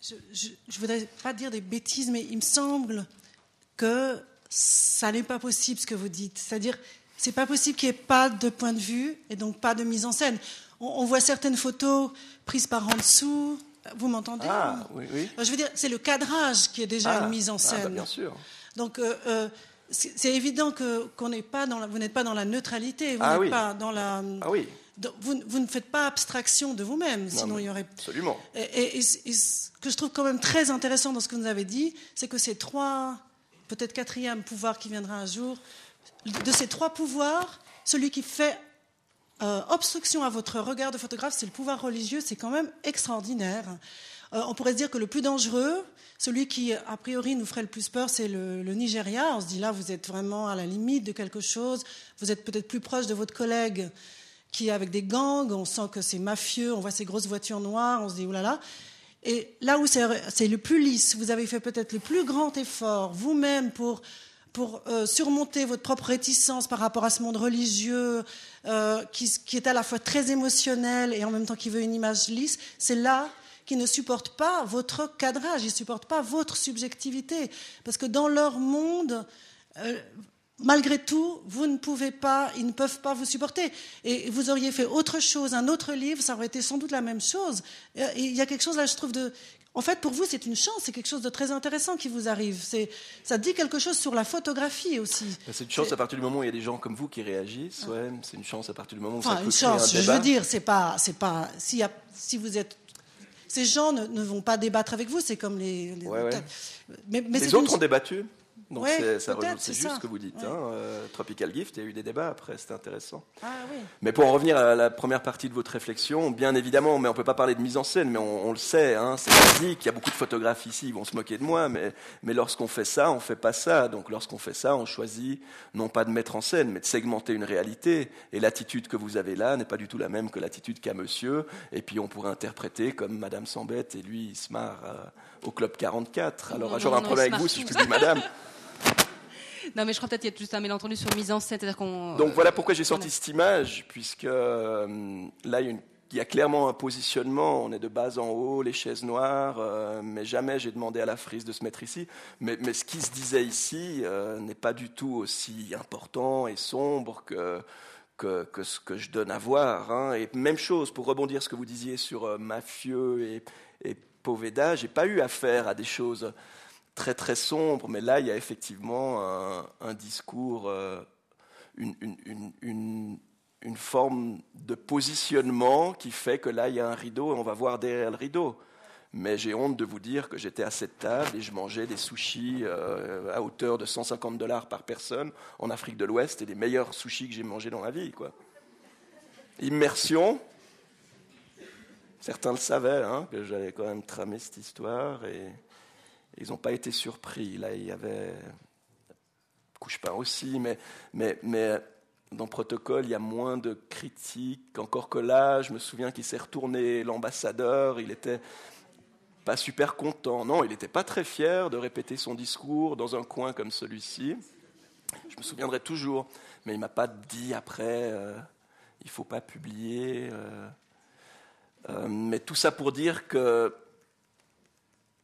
Je ne voudrais pas dire des bêtises, mais il me semble que ça n'est pas possible ce que vous dites. C'est-à-dire, c'est pas possible qu'il n'y ait pas de point de vue et donc pas de mise en scène. On, voit certaines photos prises par en dessous. Vous m'entendez Ah, oui, oui. Je veux dire, c'est le cadrage qui est déjà ah, une mise en ah, bah, scène. bien sûr. Donc, euh, euh, c'est évident que qu'on n'est pas dans vous n'êtes pas dans la neutralité, vous ah n'êtes oui. pas dans la. Ah oui. Vous, vous, ne faites pas abstraction de vous-même, sinon il y aurait. Absolument. Et, et, ce que je trouve quand même très intéressant dans ce que vous avez dit, c'est que ces trois, peut-être quatrième pouvoir qui viendra un jour, de ces trois pouvoirs, celui qui fait euh, obstruction à votre regard de photographe, c'est le pouvoir religieux, c'est quand même extraordinaire. Euh, on pourrait se dire que le plus dangereux, celui qui, a priori, nous ferait le plus peur, c'est le, Nigeria. On se dit là, vous êtes vraiment à la limite de quelque chose. Vous êtes peut-être plus proche de votre collègue qui est avec des gangs. On sent que c'est mafieux. On voit ces grosses voitures noires. On se dit, oulala. Et là où c'est le plus lisse, vous avez fait peut-être le plus grand effort vous-même pour, euh, surmonter votre propre réticence par rapport à ce monde religieux euh, qui, qui, est à la fois très émotionnel et en même temps qui veut une image lisse. C'est là qui ne supportent pas votre cadrage, ils ne supportent pas votre subjectivité. Parce que dans leur monde, euh, malgré tout, vous ne pouvez pas, ils ne peuvent pas vous supporter. Et vous auriez fait autre chose, un autre livre, ça aurait été sans doute la même chose. il y a quelque chose là, je trouve, de. En fait, pour vous, c'est une chance, c'est quelque chose de très intéressant qui vous arrive. Ça dit quelque chose sur la photographie aussi. Ben, c'est une chance à partir du moment où il y a des gens comme vous qui réagissent. Ouais. C'est une chance à partir du moment où enfin, ça une chance, je veux dire, c'est pas, c'est pas, si, si vous êtes ces gens ne, vont pas débattre avec vous, c'est comme les. Mais, les autres ont débattu. Donc c'est juste ce que vous dites. Hein, euh, Tropical Gift, il y a eu des débats après, c'était intéressant. Ah, oui. Mais pour en revenir à la première partie de votre réflexion, bien évidemment, mais on ne peut pas parler de mise en scène, mais on, le sait, hein, c'est physique, il y a beaucoup de photographes ici, ils vont se moquer de moi, mais, mais lorsqu'on fait ça, on ne fait pas ça. Donc lorsqu'on fait ça, on choisit non pas de mettre en scène, mais de segmenter une réalité. Et l'attitude que vous avez là n'est pas du tout la même que l'attitude qu'a monsieur. Et puis on pourrait interpréter comme Madame s'embête et lui il se marre euh, au Club 44. Alors j'aurais un problème avec vous si je dis Madame. Non, mais je crois peut-être qu'il y a juste un malentendu sur mise en scène. qu'on, Donc voilà pourquoi j'ai sorti cette image, puisque euh, là, il y, a clairement un positionnement. On est de bas en haut, les chaises noires, euh, mais jamais j'ai demandé à la frise de se mettre ici. Mais, ce qui se disait ici euh, n'est pas du tout aussi important et sombre que, que, ce que je donne à voir. Hein. Et même chose, pour rebondir ce que vous disiez sur euh, Mafieux et, et Poveda, j'ai pas eu affaire à des choses très très sombres, mais là, il y a effectivement un, discours, euh, une, forme de positionnement qui fait que là, il y a un rideau et on va voir derrière le rideau. Mais j'ai honte de vous dire que j'étais à cette table et je mangeais des sushis euh, à hauteur de 150 dollars par personne en Afrique de l'Ouest et les meilleurs sushis que j'ai mangés dans ma vie. Quoi. Immersion. Certains le savaient, hein, que j'allais quand même tramer cette histoire et ils n'ont pas été surpris. Là, il y avait couche-pain aussi, mais, mais, mais dans le protocole, il y a moins de critiques. Encore que là, je me souviens qu'il s'est retourné l'ambassadeur, il était pas super content. Non, il n'était pas très fier de répéter son discours dans un coin comme celui-ci. Je me souviendrai toujours, mais il m'a pas dit après, euh, il faut pas publier. Euh, euh, mais tout ça pour dire que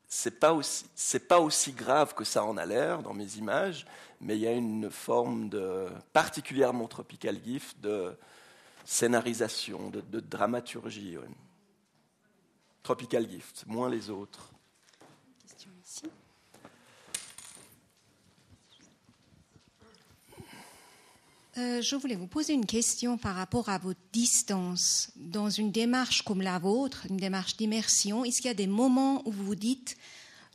c'est pas aussi pas aussi grave que ça en a l'air dans mes images, mais il y a une forme de particulièrement tropical gift de scénarisation, de dramaturgie. Tropical Gift, moins les autres. Question ici. Euh, je voulais vous poser une question par rapport à votre distance. Dans une démarche comme la vôtre, une démarche d'immersion, est-ce qu'il y a des moments où vous vous dites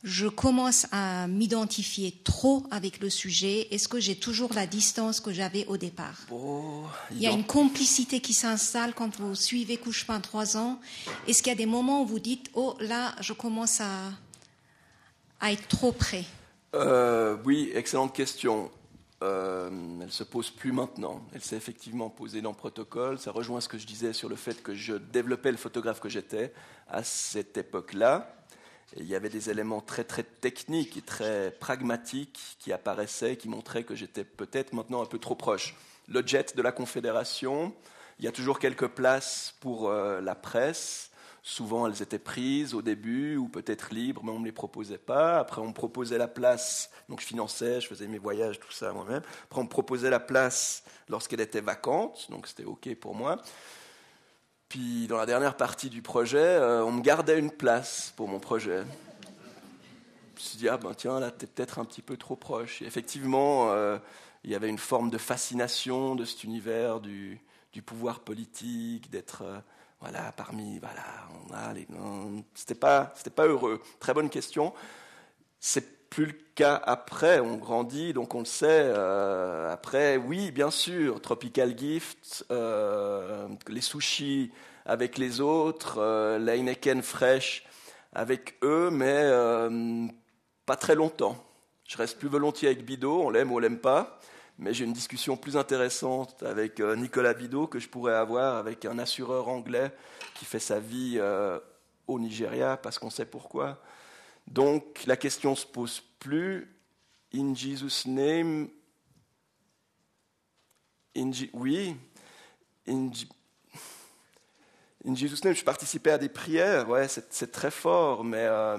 je commence à m'identifier trop avec le sujet? Est-ce que j'ai toujours la distance que j'avais au départ? Oh, Il y a une complicité qui s'installe quand vous suivez couche trois ans. Est-ce qu'il y a des moments où vous dites Oh là, je commence à, à être trop près? Euh, Oui, excellente question. Euh, elle se pose plus maintenant. Elle s'est effectivement posée dans le protocole. Ça rejoint ce que je disais sur le fait que je développais le photographe que j'étais à cette époque-là il y avait des éléments très très techniques et très pragmatiques qui apparaissaient, qui montraient que j'étais peut-être maintenant un peu trop proche. Le jet de la Confédération, il y a toujours quelques places pour euh, la presse. Souvent, elles étaient prises au début ou peut-être libres, mais on ne me les proposait pas. Après, on me proposait la place, donc je finançais, je faisais mes voyages, tout ça moi-même. Après, on me proposait la place lorsqu'elle était vacante, donc c'était OK pour moi. Puis dans la dernière partie du projet, euh, on me gardait une place pour mon projet. Je me suis dit, ah ben tiens, là, t'es peut-être un petit peu trop proche. Et effectivement, euh, il y avait une forme de fascination de cet univers du, pouvoir politique, d'être euh, voilà, parmi. Voilà, on a les. C'était pas, c'était pas heureux. Très bonne question. C'est plus le cas après, on grandit, donc on le sait. après, oui, bien sûr, Tropical Gift, les sushis avec les autres, euh, fraîche avec eux, mais euh, pas très longtemps. Je reste plus volontiers avec Bidot, on l'aime ou on l'aime pas, mais j'ai une discussion plus intéressante avec euh, Nicolas Bidot que je pourrais avoir avec un assureur anglais qui fait sa vie au Nigeria parce qu'on sait pourquoi. Donc la question se pose plus. In Jesus' name, in oui, in, In Jesus' name, je participais à des prières, ouais, c'est très fort, mais euh,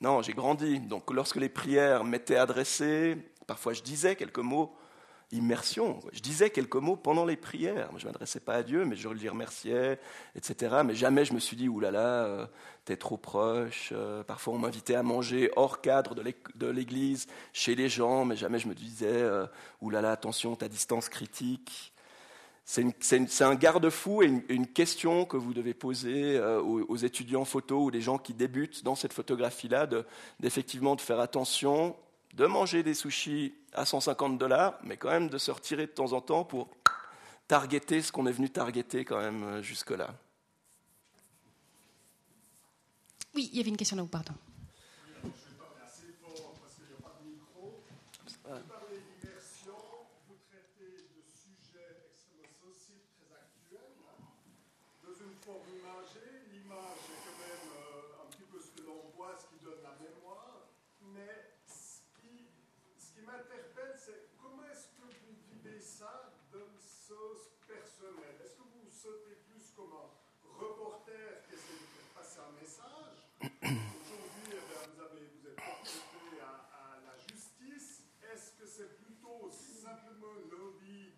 non, j'ai grandi. Donc lorsque les prières m'étaient adressées, parfois je disais quelques mots, immersion, je disais quelques mots pendant les prières. Je ne m'adressais pas à Dieu, mais je le remerciais, etc. Mais jamais je me suis dit, oulala, euh, t'es trop proche. Euh, parfois on m'invitait à manger hors cadre de l'église, chez les gens, mais jamais je me disais, oulala, attention, ta distance critique. C'est un garde-fou et une, question que vous devez poser euh, aux, étudiants photo ou des gens qui débutent dans cette photographie-là, d'effectivement de, faire attention, de manger des sushis à 150 dollars, mais quand même de se retirer de temps en temps pour targeter ce qu'on est venu targeter quand même euh, jusque-là. Oui, il y avait une question là-haut, pardon. l'envie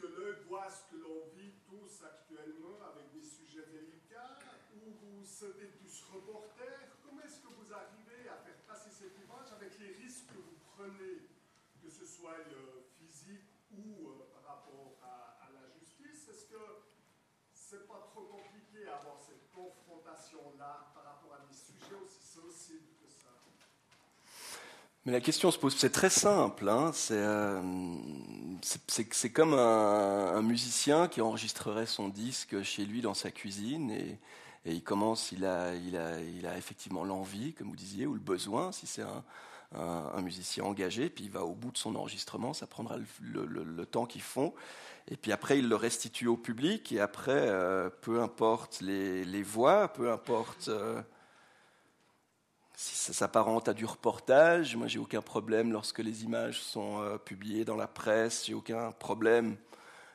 que l'œil voit ce que l'on vit tous actuellement avec des sujets délicats, où vous serez tous reporters. Comment est-ce que vous arrivez à faire passer cette image avec les risques que vous prenez, que ce soit euh, physique ou euh, par rapport à, à la justice? Est-ce que c'est pas trop compliqué à avoir mais la question se pose, c'est très simple. Hein, c'est euh, comme un, musicien qui enregistrerait son disque chez lui dans sa cuisine et, il commence, il a, il a, effectivement l'envie, comme vous disiez, ou le besoin, si c'est un, un, musicien engagé, puis il va au bout de son enregistrement, ça prendra le, temps qu'ils font, et puis après il le restitue au public, et après, euh, peu importe les, les, voix, peu importe... Euh, si ça s'apparente à du reportage, moi j'ai aucun problème lorsque les images sont euh, publiées dans la presse, j'ai aucun problème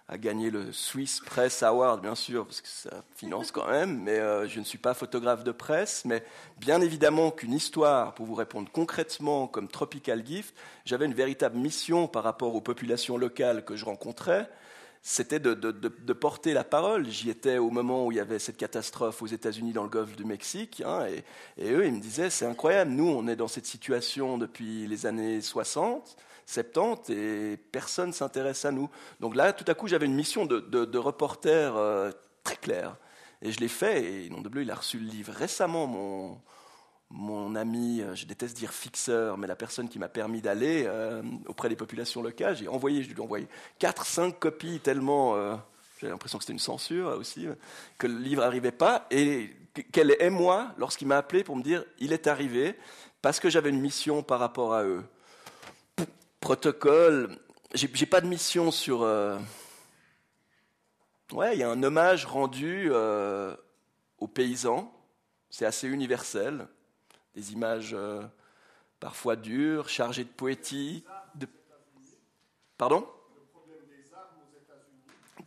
à gagner le Swiss Press Award, bien sûr, parce que ça finance quand même, mais euh, je ne suis pas photographe de presse, mais bien évidemment qu'une histoire, pour vous répondre concrètement, comme Tropical Gift, j'avais une véritable mission par rapport aux populations locales que je rencontrais, c'était de, porter la parole. J'y étais au moment où il y avait cette catastrophe aux États-Unis dans le golfe du Mexique, hein, et, eux, ils me disaient, c'est incroyable, nous, on est dans cette situation depuis les années 60, 70, et personne s'intéresse à nous. Donc là, tout à coup, j'avais une mission de, reporter euh, très claire. Et je l'ai fait, et Nom de Bleu, il a reçu le livre récemment, mon, mon ami, euh, je déteste dire fixeur, mais la personne qui m'a permis d'aller euh, auprès des populations locales, j'ai envoyé, je lui ai envoyé 4-5 copies tellement, euh, j'avais l'impression que c'était une censure aussi, que le livre n'arrivait pas, et qu'elle est moi lorsqu'il m'a appelé pour me dire il est arrivé, parce que j'avais une mission par rapport à eux. Protocole, j'ai pas de mission sur... Ouais, il y a un hommage rendu aux paysans, c'est assez universel des images euh, parfois dures, chargées de poétie. De... Pardon?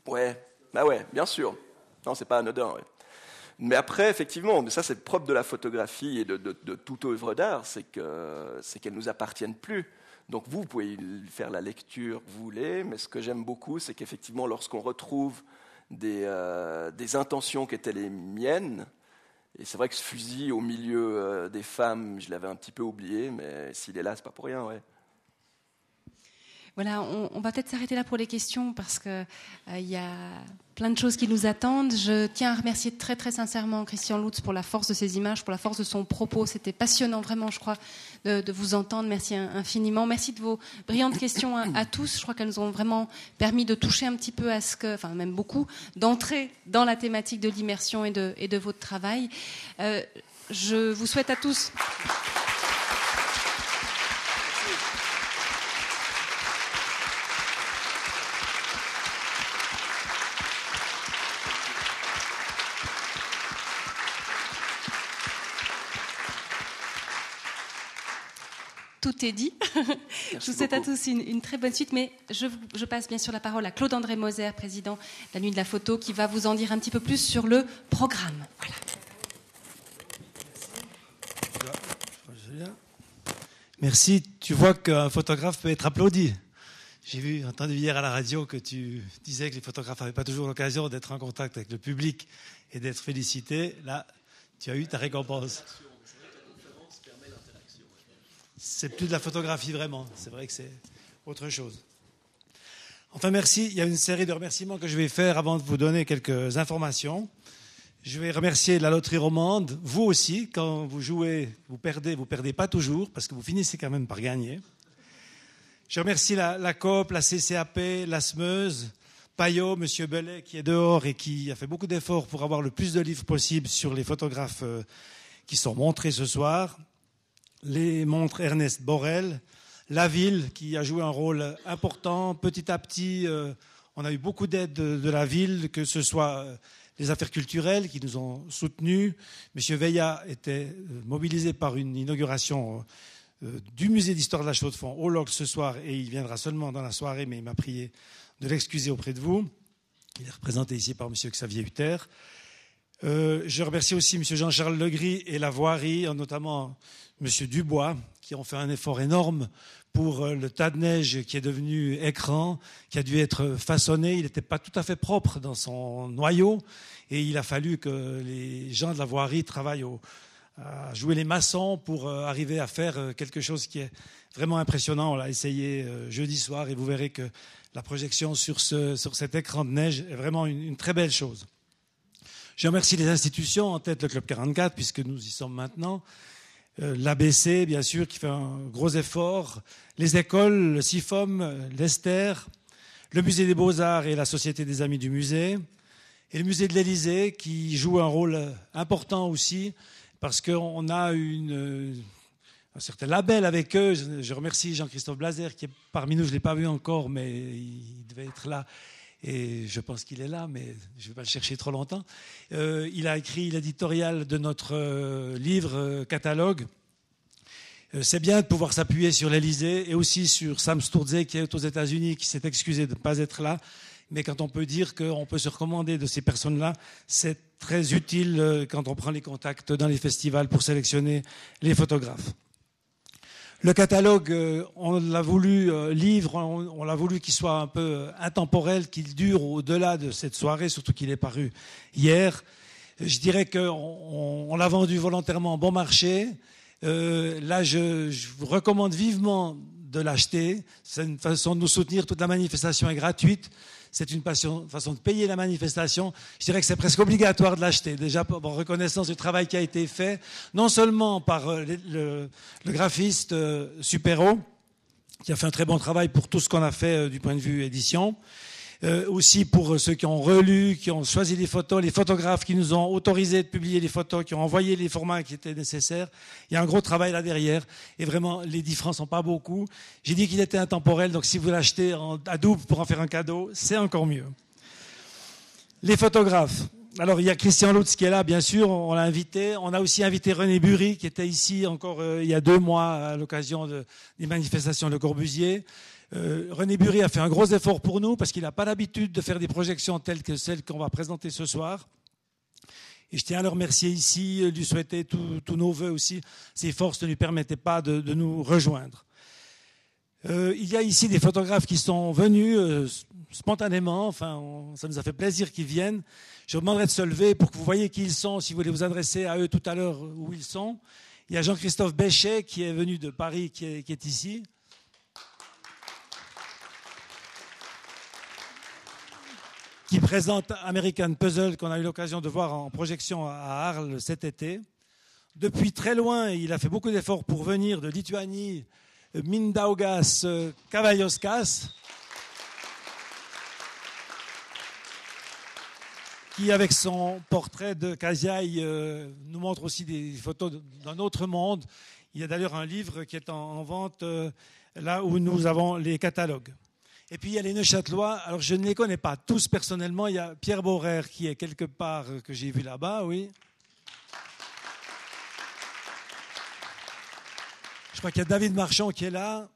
Ouais, bah ouais, bien sûr. Non, c'est pas anodin. Mais après, effectivement, mais ça c'est propre de la photographie et de, toute œuvre d'art, c'est que c'est qu'elles nous appartiennent plus. Donc vous, vous pouvez faire la lecture que vous voulez, mais ce que j'aime beaucoup, c'est qu'effectivement, lorsqu'on retrouve des, euh, des intentions qui étaient les miennes, et c'est vrai que ce fusil au milieu euh, des femmes, je l'avais un petit peu oublié, mais s'il est là, c'est pas pour rien, ouais. Voilà, on, va peut-être s'arrêter là pour les questions parce qu'il euh, y a plein de choses qui nous attendent. Je tiens à remercier très très sincèrement Christian Lutz pour la force de ses images, pour la force de son propos. C'était passionnant vraiment, je crois, de, vous entendre. Merci infiniment. Merci de vos brillantes questions à, tous. Je crois qu'elles nous ont vraiment permis de toucher un petit peu à ce que, enfin même beaucoup, d'entrer dans la thématique de l'immersion et de, votre travail. Euh, je vous souhaite à tous. Tout est dit. je vous souhaite à tous une, très bonne suite, mais je, passe bien sûr la parole à Claude-André Moser, président de la Nuit de la Photo, qui va vous en dire un petit peu plus sur le programme. Merci. Tu vois qu'un photographe peut être applaudi. J'ai vu, entendu hier à la radio que tu disais que les photographes n'avaient pas toujours l'occasion d'être en contact avec le public et d'être félicités. Là, tu as eu ta récompense c'est plus de la photographie vraiment. C'est vrai que c'est autre chose. Enfin, merci. Il y a une série de remerciements que je vais faire avant de vous donner quelques informations. Je vais remercier la loterie romande. Vous aussi, quand vous jouez, vous perdez, vous perdez pas toujours parce que vous finissez quand même par gagner. Je remercie la, COP, la CCAP, la SMEUSE, Payot, Monsieur Bellet qui est dehors et qui a fait beaucoup d'efforts pour avoir le plus de livres possible sur les photographes euh, qui sont montrés ce soir les montres Ernest Borel, la ville qui a joué un rôle important. Petit à petit, euh, on a eu beaucoup d'aide de, la ville, que ce soit euh, les affaires culturelles qui nous ont soutenus. Monsieur Veilla était euh, mobilisé par une inauguration du musée d'histoire de la Chaux-de-Fonds au LOC ce soir et il viendra seulement dans la soirée, mais il m'a prié de l'excuser auprès de vous. Il est représenté ici par Monsieur Xavier Hutter. Je remercie aussi M. Jean-Charles Legris et la voirie, notamment M. Dubois, qui ont fait un effort énorme pour euh, le tas de neige qui est devenu écran, qui a dû être façonné. Il n'était pas tout à fait propre dans son noyau et il a fallu que les gens de la voirie travaillent à jouer les maçons pour euh, arriver à faire quelque chose qui est vraiment impressionnant. On l'a essayé jeudi soir et vous verrez que la projection sur, cet écran de neige est vraiment une très belle chose. Je remercie les institutions, en tête le Club 44, puisque nous y sommes maintenant. Euh, L'ABC, bien sûr, qui fait un gros effort. Les écoles, le CIFOM, l'Esther, le Musée des Beaux-Arts et la Société des Amis du Musée. Et le Musée de l'Élysée, qui joue un rôle important aussi, parce qu'on a une, un certain label avec eux. Je remercie Jean-Christophe Blazer, qui est parmi nous, je ne l'ai pas vu encore, mais il devait être là et je pense qu'il est là, mais je ne vais pas le chercher trop longtemps. Euh, il a écrit l'éditorial de notre euh, livre euh, catalogue. C'est bien de pouvoir s'appuyer sur l'Elysée et aussi sur Sam Sturze qui est aux États-Unis, qui s'est excusé de ne pas être là. Mais quand on peut dire qu'on peut se recommander de ces personnes-là, c'est très utile quand on prend les contacts dans les festivals pour sélectionner les photographes. Le catalogue, euh, on l'a voulu euh, livre, on, l'a voulu qu'il soit un peu euh, intemporel, qu'il dure au-delà de cette soirée, surtout qu'il est paru hier. Je dirais qu'on l'a vendu volontairement bon marché. là, je, je, vous recommande vivement de l'acheter. C'est une façon de nous soutenir. Toute la manifestation est gratuite c'est une façon de payer la manifestation. Je dirais que c'est presque obligatoire de l'acheter, déjà pour reconnaissance du travail qui a été fait, non seulement par euh, le, graphiste euh, Supero, qui a fait un très bon travail pour tout ce qu'on a fait euh, du point de vue édition, euh, aussi pour ceux qui ont relu, qui ont choisi les photos, les photographes qui nous ont autorisé de publier les photos, qui ont envoyé les formats qui étaient nécessaires. Il y a un gros travail là derrière. Et vraiment, les 10 francs sont pas beaucoup. J'ai dit qu'il était intemporel, donc si vous l'achetez à double pour en faire un cadeau, c'est encore mieux. Les photographes. Alors, il y a Christian Lutz qui est là, bien sûr, on l'a invité. On a aussi invité René Bury, qui était ici encore euh, il y a deux mois à l'occasion des manifestations de Corbusier. Euh, René Bury a fait un gros effort pour nous parce qu'il n'a pas l'habitude de faire des projections telles que celles qu'on va présenter ce soir. Et je tiens à le remercier ici, lui souhaiter tous nos voeux aussi. Ses forces ne lui permettaient pas de, nous rejoindre. Euh, il y a ici des photographes qui sont venus euh, spontanément. Enfin, ça nous a fait plaisir qu'ils viennent. Je vous demanderai de se lever pour que vous voyez qui ils sont, si vous voulez vous adresser à eux tout à l'heure où ils sont. Il y a Jean-Christophe Béchet qui est venu de Paris, qui est ici. Qui présente American Puzzle qu'on a eu l'occasion de voir en projection à Arles cet été. Depuis très loin, il a fait beaucoup d'efforts pour venir de Lituanie, Mindaugas Kavajoskas, qui, avec son portrait de Kaziaï, euh, nous montre aussi des photos d'un autre monde. Il y a d'ailleurs un livre qui est en vente euh, là où nous avons les catalogues. Et puis il y a les Neuchâtelois. Alors je ne les connais pas tous personnellement. Il y a Pierre Borer qui est quelque part euh, que j'ai vu là-bas, oui. Je crois qu'il y a David Marchand qui est là.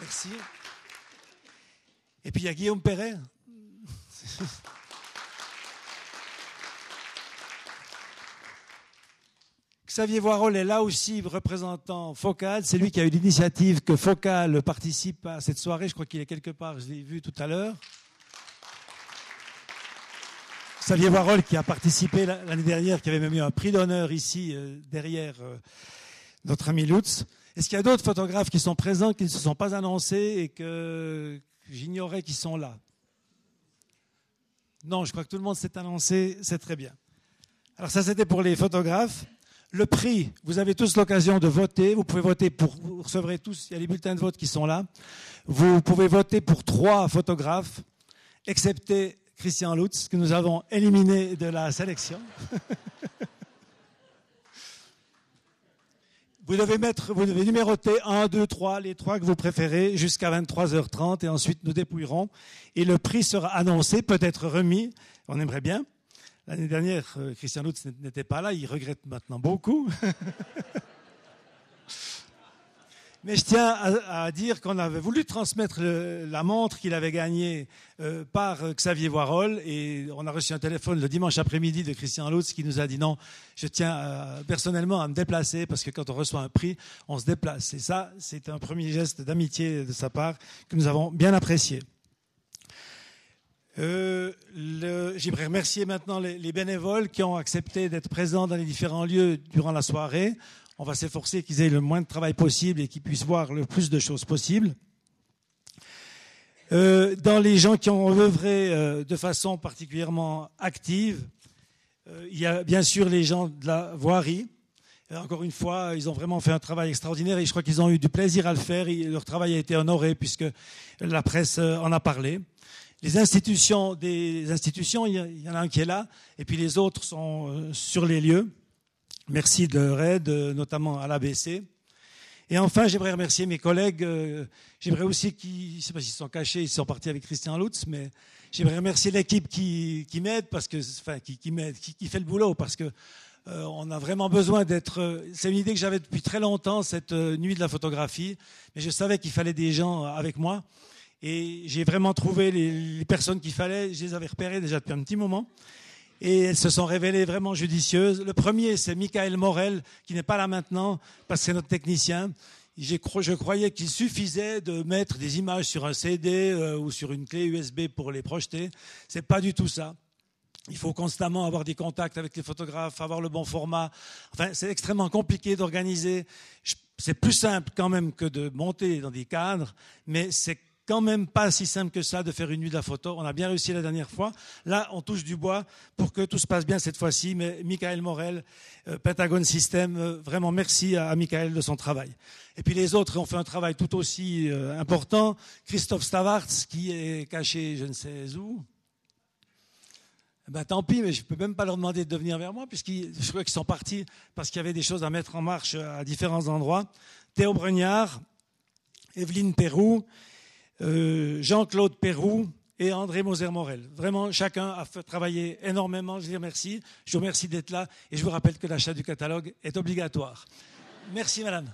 Merci. Et puis il y a Guillaume Perret. Xavier Voirol est là aussi représentant Focal. C'est lui qui a eu l'initiative que Focal participe à cette soirée. Je crois qu'il est quelque part, je l'ai vu tout à l'heure. Xavier Voirol qui a participé l'année dernière, qui avait même eu un prix d'honneur ici euh, derrière euh, notre ami Lutz? Est-ce qu'il y a d'autres photographes qui sont présents, qui ne se sont pas annoncés et que j'ignorais qu'ils sont là? Non, je crois que tout le monde s'est annoncé, c'est très bien. Alors ça, c'était pour les photographes. Le prix, vous avez tous l'occasion de voter. Vous pouvez voter pour, vous recevrez tous, il y a les bulletins de vote qui sont là. Vous pouvez voter pour trois photographes, excepté Christian Lutz, que nous avons éliminé de la sélection. vous devez vous devez numéroter 1, 2, 3, les trois que vous préférez jusqu'à 23h30 et ensuite nous dépouillerons. Et le prix sera annoncé, peut-être remis. On aimerait bien. L'année dernière, euh, Christian Lutz n'était pas là, il regrette maintenant beaucoup. Mais je tiens à, dire qu'on avait voulu transmettre la montre qu'il avait gagnée euh, par Xavier Voirol et on a reçu un téléphone le dimanche après-midi de Christian Lutz qui nous a dit non, je tiens euh, personnellement à me déplacer parce que quand on reçoit un prix, on se déplace. Et ça, c'est un premier geste d'amitié de sa part que nous avons bien apprécié. Euh, J'aimerais remercier maintenant les, les, bénévoles qui ont accepté d'être présents dans les différents lieux durant la soirée on va s'efforcer qu'ils aient le moins de travail possible et qu'ils puissent voir le plus de choses possible. Euh, dans les gens qui ont œuvré euh, de façon particulièrement active, il y a bien sûr les gens de la voirie. encore une fois, ils ont vraiment fait un travail extraordinaire et je crois qu'ils ont eu du plaisir à le faire. leur travail a été honoré puisque la presse en a parlé. Les institutions, des institutions, il y en a un qui est là, et puis les autres sont sur les lieux. Merci de RAID, notamment à l'ABC. Et enfin, j'aimerais remercier mes collègues. Euh, j'aimerais aussi qu'ils, je ne sais pas s'ils sont cachés, ils sont partis avec Christian Lutz, mais j'aimerais remercier l'équipe qui, m'aide, parce que, enfin, qui, fait le boulot, parce que euh, on a vraiment besoin d'être. C'est une idée que j'avais depuis très longtemps, cette euh, nuit de la photographie, mais je savais qu'il fallait des gens avec moi. Et j'ai vraiment trouvé les, personnes qu'il fallait. Je les avais repérées déjà depuis un petit moment et elles se sont révélées vraiment judicieuses. Le premier, c'est Michael Morel, qui n'est pas là maintenant, parce que c'est notre technicien. Je croyais qu'il suffisait de mettre des images sur un CD euh, ou sur une clé USB pour les projeter. C'est pas du tout ça. Il faut constamment avoir des contacts avec les photographes, avoir le bon format. Enfin, c'est extrêmement compliqué d'organiser. C'est plus simple quand même que de monter dans des cadres, mais c'est quand même pas si simple que ça de faire une nuit de la photo. On a bien réussi la dernière fois. Là, on touche du bois pour que tout se passe bien cette fois-ci. Mais Michael Morel, euh, Pentagon System, euh, vraiment merci à, Michael de son travail. Et puis les autres ont fait un travail tout aussi euh, important. Christophe Stavarts, qui est caché je ne sais où. Eh ben, tant pis, mais je ne peux même pas leur demander de venir vers moi, puisqu'ils, je crois qu'ils sont partis parce qu'il y avait des choses à mettre en marche à différents endroits. Théo Bregnard, Evelyne Perrou, euh, Jean-Claude Perrou et André Moser-Morel. Vraiment, chacun a fait travailler énormément. Je les remercie. Je vous remercie d'être là et je vous rappelle que l'achat du catalogue est obligatoire. Merci, madame.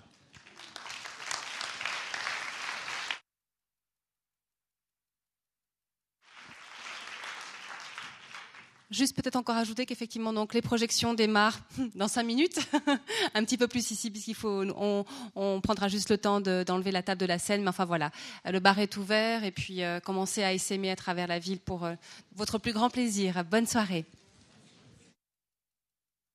Juste peut-être encore ajouter qu'effectivement, donc les projections démarrent dans cinq minutes, un petit peu plus ici, puisqu'il faut, on, prendra juste le temps d'enlever la table de la scène. Mais enfin voilà, le bar est ouvert et puis euh, commencez à essaimer à travers la ville pour euh, votre plus grand plaisir. Bonne soirée.